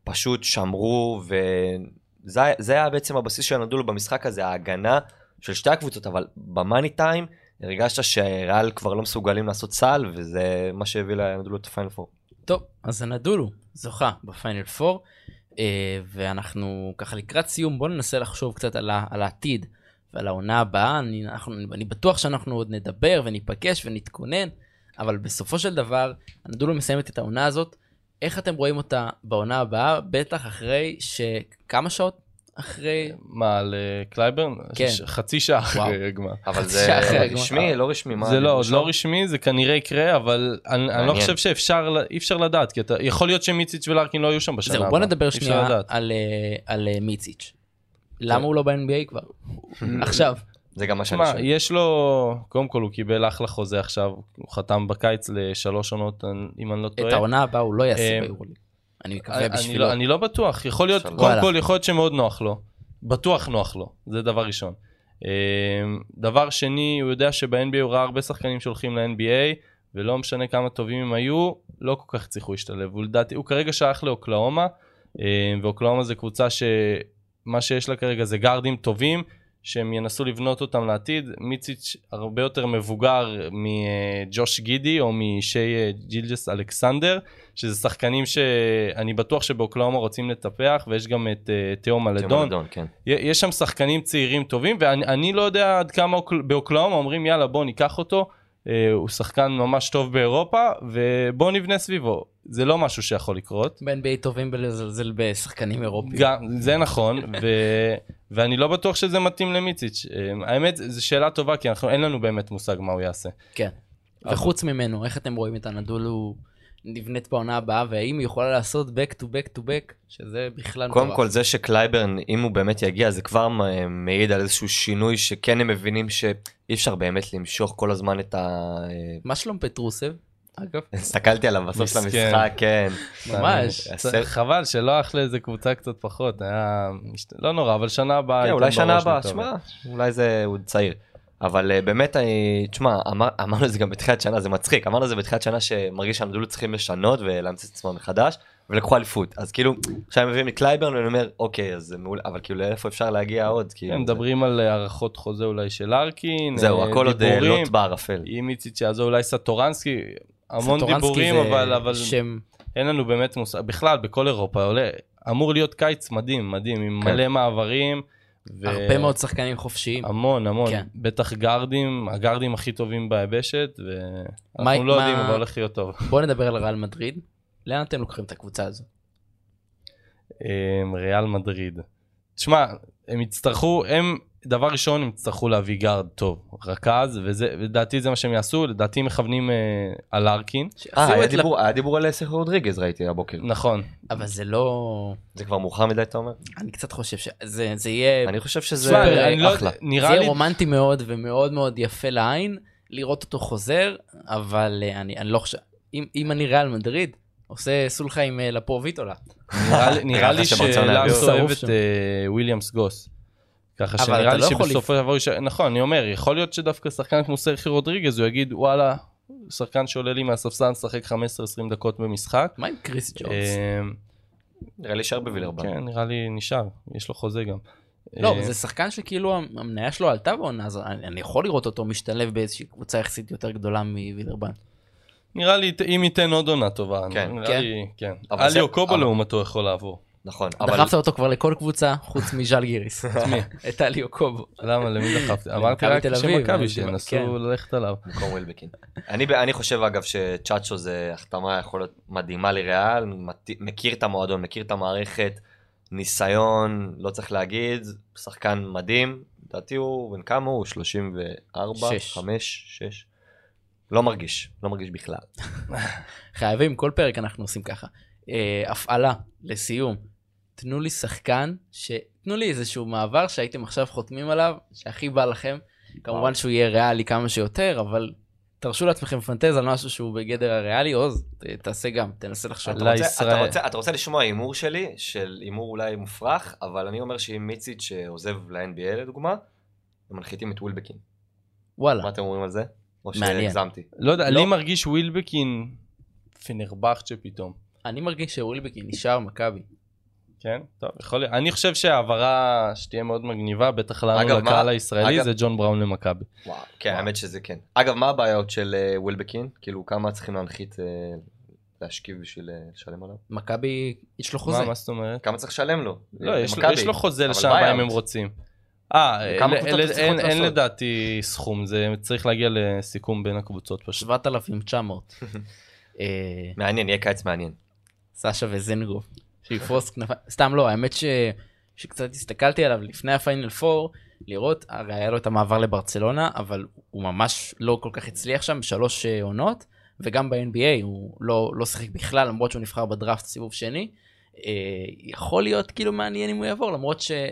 פשוט שמרו, וזה זה היה בעצם הבסיס של אנדולו במשחק הזה, ההגנה של שתי הקבוצות, אבל במאני טיים הרגשת שריאל כבר לא מסוגלים לעשות סל, וזה מה שהביא לאנדולו את הפיינל פור. טוב, אז אנדולו זוכה בפיינל 4, אה, ואנחנו ככה לקראת סיום, בואו ננסה לחשוב קצת על, על העתיד ועל העונה הבאה. אני, אנחנו, אני בטוח שאנחנו עוד נדבר וניפגש ונתכונן, אבל בסופו של דבר, אנדולו מסיימת את העונה הזאת. איך אתם רואים אותה בעונה הבאה? בטח אחרי שכמה שעות אחרי... מה על אה, קלייברן? כן. ש- חצי שעה אחרי וואו. הגמר. אבל זה. רשמי, לא רשמי, מה? זה לא, עוד? לא רשמי, זה כנראה יקרה, אבל אני, אני לא. חושב שאפשר, אי אפשר לדעת, כי אתה, יכול להיות שמיציץ' ולארקין לא יהיו שם בשנה זהו, הבאה. בוא נדבר שנייה. על, אה, על אה, מיציץ'. למה הוא לא ב-NBA כבר? עכשיו. זה גם מה שאני שואל. יש לו, קודם כל הוא קיבל אחלה חוזה עכשיו, הוא חתם בקיץ לשלוש עונות, אם אני לא טועה. את העונה הבאה הוא לא יעשה אה, ביורוליג. אני מקווה אני, אני, בשבילו. לא, אני לא בטוח, יכול להיות, קודם וואלה. כל יכול להיות שמאוד נוח לו, בטוח נוח לו, זה דבר ראשון. אה, דבר שני, הוא יודע שב-NBA הוא ראה הרבה שחקנים שהולכים ל-NBA, ולא משנה כמה טובים הם היו, לא כל כך הצליחו להשתלב. הוא לדעתי, הוא כרגע שייך לאוקלאומה, אה, ואוקלאומה זה קבוצה שמה שיש לה כרגע זה גארדים טובים, שהם ינסו לבנות אותם לעתיד. מיציץ' הרבה יותר מבוגר מג'וש גידי או משי אה, ג'ילג'ס אלכסנדר, שזה שחקנים שאני בטוח שבאוקלאומה רוצים לטפח, ויש גם את אה, תאו מלדון. מלדון, כן. יש שם שחקנים צעירים טובים, ואני אני לא יודע עד כמה אוקל- באוקלאומה אומרים יאללה בוא ניקח אותו, הוא שחקן ממש טוב באירופה, ובוא נבנה סביבו. זה לא משהו שיכול לקרות. ב-NBA טובים בלזלזל בשחקנים אירופיים. גם, זה נכון, ו... ואני לא בטוח שזה מתאים למיציץ'. אה, האמת, זו שאלה טובה, כי אנחנו, אין לנו באמת מושג מה הוא יעשה. כן. וחוץ ממנו, איך אתם רואים את אנדולו נבנית בעונה הבאה, והאם היא יכולה לעשות back to back to back, שזה בכלל קודם כל זה שקלייברן, אם הוא באמת יגיע, זה כבר מעיד על איזשהו שינוי שכן הם מבינים שאי אפשר באמת למשוך כל הזמן את ה... מה שלום פטרושב? אגב, הסתכלתי עליו בסוף של. המשחק, כן. ממש. חבל שלא הלך לאיזה קבוצה קצת פחות, היה... לא נורא, אבל שנה הבאה... כן, אולי שנה הבאה. שמע, אולי זה, הוא עוד צעיר. אבל אה, באמת, אני, תשמע, אמר, אמרנו את זה גם בתחילת שנה, זה מצחיק, אמרנו את זה בתחילת שנה שמרגיש שאנדולו צריכים לשנות ולהמציא את עצמם מחדש, ולקחו אליפות. אז כאילו, עכשיו הם מביאים לי קלייברן ואני אומר, אוקיי, אז זה מעולה, אבל כאילו, לאיפה אפשר להגיע עוד? כאילו, כן, מדברים על אה, הארכות חוזה אולי של לארקין, זהו, אה, הכל עוד. לוט בערפל. אם מיציץ' יעזור אולי סטורנסקי, המון סטורנסקי דיבורים, זה אבל, אבל שם, אין לנו באמת מושג, בכלל בכל אירופה עולה, אמור להיות קיץ מדהים, מדהים, עם כן. מלא מעברים. ו- הרבה מאוד שחקנים חופשיים. המון המון, כן. בטח גארדים, הגארדים הכי טובים ביבשת, ואנחנו לא מה- יודעים, אבל הולך להיות טוב. בואו נדבר על ריאל מדריד. לאן אתם לוקחים את הקבוצה הזו? אמ, ריאל מדריד. תשמע, הם יצטרכו, הם, דבר ראשון, הם יצטרכו להביא גארד טוב, רכז, וזה, לדעתי זה מה שהם יעשו, לדעתי מכוונים אה, על ארקין. אה, היה דיבור- היה דיבור על סכר רודריגז ראיתי הבוקר. נכון, אבל זה לא... זה כבר מאוחר מדי, אתה אומר? אני קצת חושב שזה זה יהיה... אני חושב שזה סופר, אני לא, אחלה. זה נראה יהיה לי, רומנטי מאוד ומאוד מאוד יפה לעין לראות אותו חוזר, אבל אה, אני, אני לא חושב... אם, אם אני ריאל מדריד, עושה סולחה עם אה, לפור ויטולה. נראה לי- נראה יביאו. אוהב את. אה, וויליאמס גוס. ככה שנראה לי לא שבסופו של דבר, נכון, אני אומר, יכול להיות שדווקא שחקן כמו סרחיו רודריגז, הוא יגיד, וואלה, שחקן שעולה לי מהספסל לשחק 15-20 דקות במשחק. מה עם קריס ג'ונס? אה, נראה לי נשאר בווילרבן. כן, נראה לי נשאר, יש לו חוזה גם. לא, אה, זה שחקן שכאילו המניה שלו עלתה בעונה הזו, אני, יכול לראות אותו משתלב באיזושהי קבוצה יחסית יותר גדולה מווילרבן. נראה לי, אם ייתן עוד עונה טובה, כן. נראה כן. לי, כן. אליו קובו לעומתו יכול לעבור. נכון, אבל דחפת אותו כבר לכל קבוצה חוץ מז'אל גיריס. את מי? את אליו קובו. למה, למי דחפתי? אמרתי רק שמכבי שינסו כן. ללכת עליו. במקום ווילבקין. אני, ב- אני חושב אגב שצ'אצ'ו זה החתמה יכול להיות מדהימה לריאל, מכיר את המועדון, מכיר את המערכת, ניסיון, לא צריך להגיד, שחקן מדהים, לדעתי הוא, בן כמה הוא? 34? שש. 5? 6? לא מרגיש, לא מרגיש בכלל. חייבים, כל פרק אנחנו עושים ככה. אה, הפעלה, לסיום. תנו לי שחקן, ש... תנו לי איזשהו מעבר שהייתם עכשיו חותמים עליו, שהכי בא לכם. כמובן. שהוא יהיה ריאלי כמה שיותר, אבל תרשו לעצמכם לפנטז על משהו שהוא בגדר הריאלי, עוז, ת- תעשה גם, תנסה לחשוב. אתה רוצה. אתה, רוצה, אתה רוצה לשמוע הימור שלי, של הימור אולי מופרך, אבל אני אומר שאם מיציץ' עוזב ל-NBA לדוגמה, הם מנחיתים את ווילבקין. וואלה, מה אתם אומרים על זה? או מעניין. שהגזמתי? לא יודע, לא. לי מרגיש ווילבקין פנרבכצ'ה פתאום. אני מרגיש שווילבקין נשאר מכבי. כן, טוב, יכול להיות. אני חושב שהעברה שתהיה מאוד מגניבה, בטח לנו אגב, לקהל מה- הישראלי, אגב- זה ג'ון בראון למכבי. וואו, כן, האמת שזה כן. אגב, מה הבעיות של ווילבקין? כאילו, כמה צריכים להנחית, אה, להשכיב בשביל אה, לשלם עליו? מכבי, יש לו חוזה. מה, מה זאת אומרת? כמה צריך לשלם לו? לא, יש. יש לו חוזה הבאה אם. הם רוצים. אה, אין-? לדעתי סכום, זה צריך להגיע לסיכום בין הקבוצות פשוט. 7,900. אה, מעניין, יהיה קיץ מעניין. סשה וזנגוף, שיפרוס כנפיים, סתם לא, האמת ש... שקצת הסתכלתי עליו לפני הפיינל 4, לראות, הרי היה לו את המעבר לברצלונה, אבל הוא ממש לא כל כך הצליח שם בשלוש אה, עונות, וגם ב-NBA הוא לא, לא שיחק בכלל, למרות שהוא נבחר בדראפט סיבוב שני. אה, יכול להיות כאילו מעניין אם הוא יעבור, למרות שיכול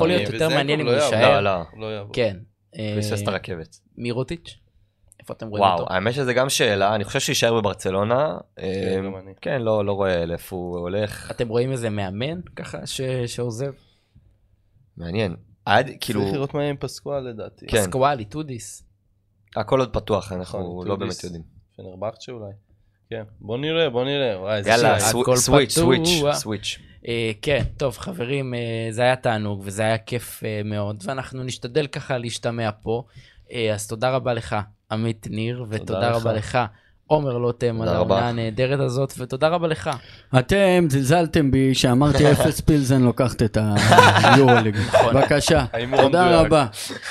לא, להיות אני- יותר מעניין אם לא הוא. יישאר. לא, לא, לא יעבור. כן. אה, פספס את הרכבת. מירוטיץ'? איפה אתם רואים וואו, אותו? האמת שזה גם שאלה, אני חושב שיישאר בברצלונה. אה, גם אני. כן, לא לא רואה לאיפה הוא הולך. אתם רואים איזה מאמן ככה ש... שעוזב? מעניין. עד, כאילו, צריך לראות מה עם פסקואל לדעתי. כן. סקואלי, טודיס. הכל עוד פתוח, אנחנו נכון, לא. באמת יודעים. פנרבכצ'ה אולי. כן, בוא נראה, בוא נראה. וואי, יאללה, סוויץ', סוויץ'. סוויץ'. אה, כן, טוב חברים, אה, זה היה תענוג וזה היה כיף אה, מאוד, ואנחנו נשתדל ככה להשתמע פה. אה, אז תודה רבה לך, עמית ניר, ותודה לך. רבה לך, עומר לוטם על. העונה הנהדרת הזאת, ותודה רבה לך. אתם זלזלתם בי שאמרתי אפס פילזן לוקחת את היורוליג. בבקשה. ההימור תודה. רבה.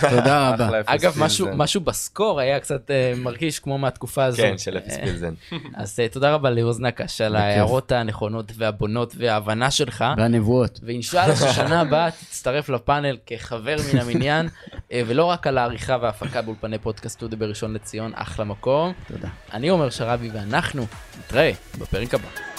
תודה רבה. אגב, משהו, בסקור היה קצת אה, מרגיש כמו מהתקופה הזאת. כן, של אפס אה, פילזן. אז אה, תודה רבה לאוזנקש על. ההערות הנכונות והבונות וההבנה שלך. והנבואות. ואינשאללה ששנה הבאה תצטרף לפאנל כחבר מן המניין, ולא רק על העריכה וההפקה באולפני פודקאסט סטודיו בראשון לציון, אחלה מקום. תודה. אני עומר שרבי ואנחנו נתראה בפרק הבא.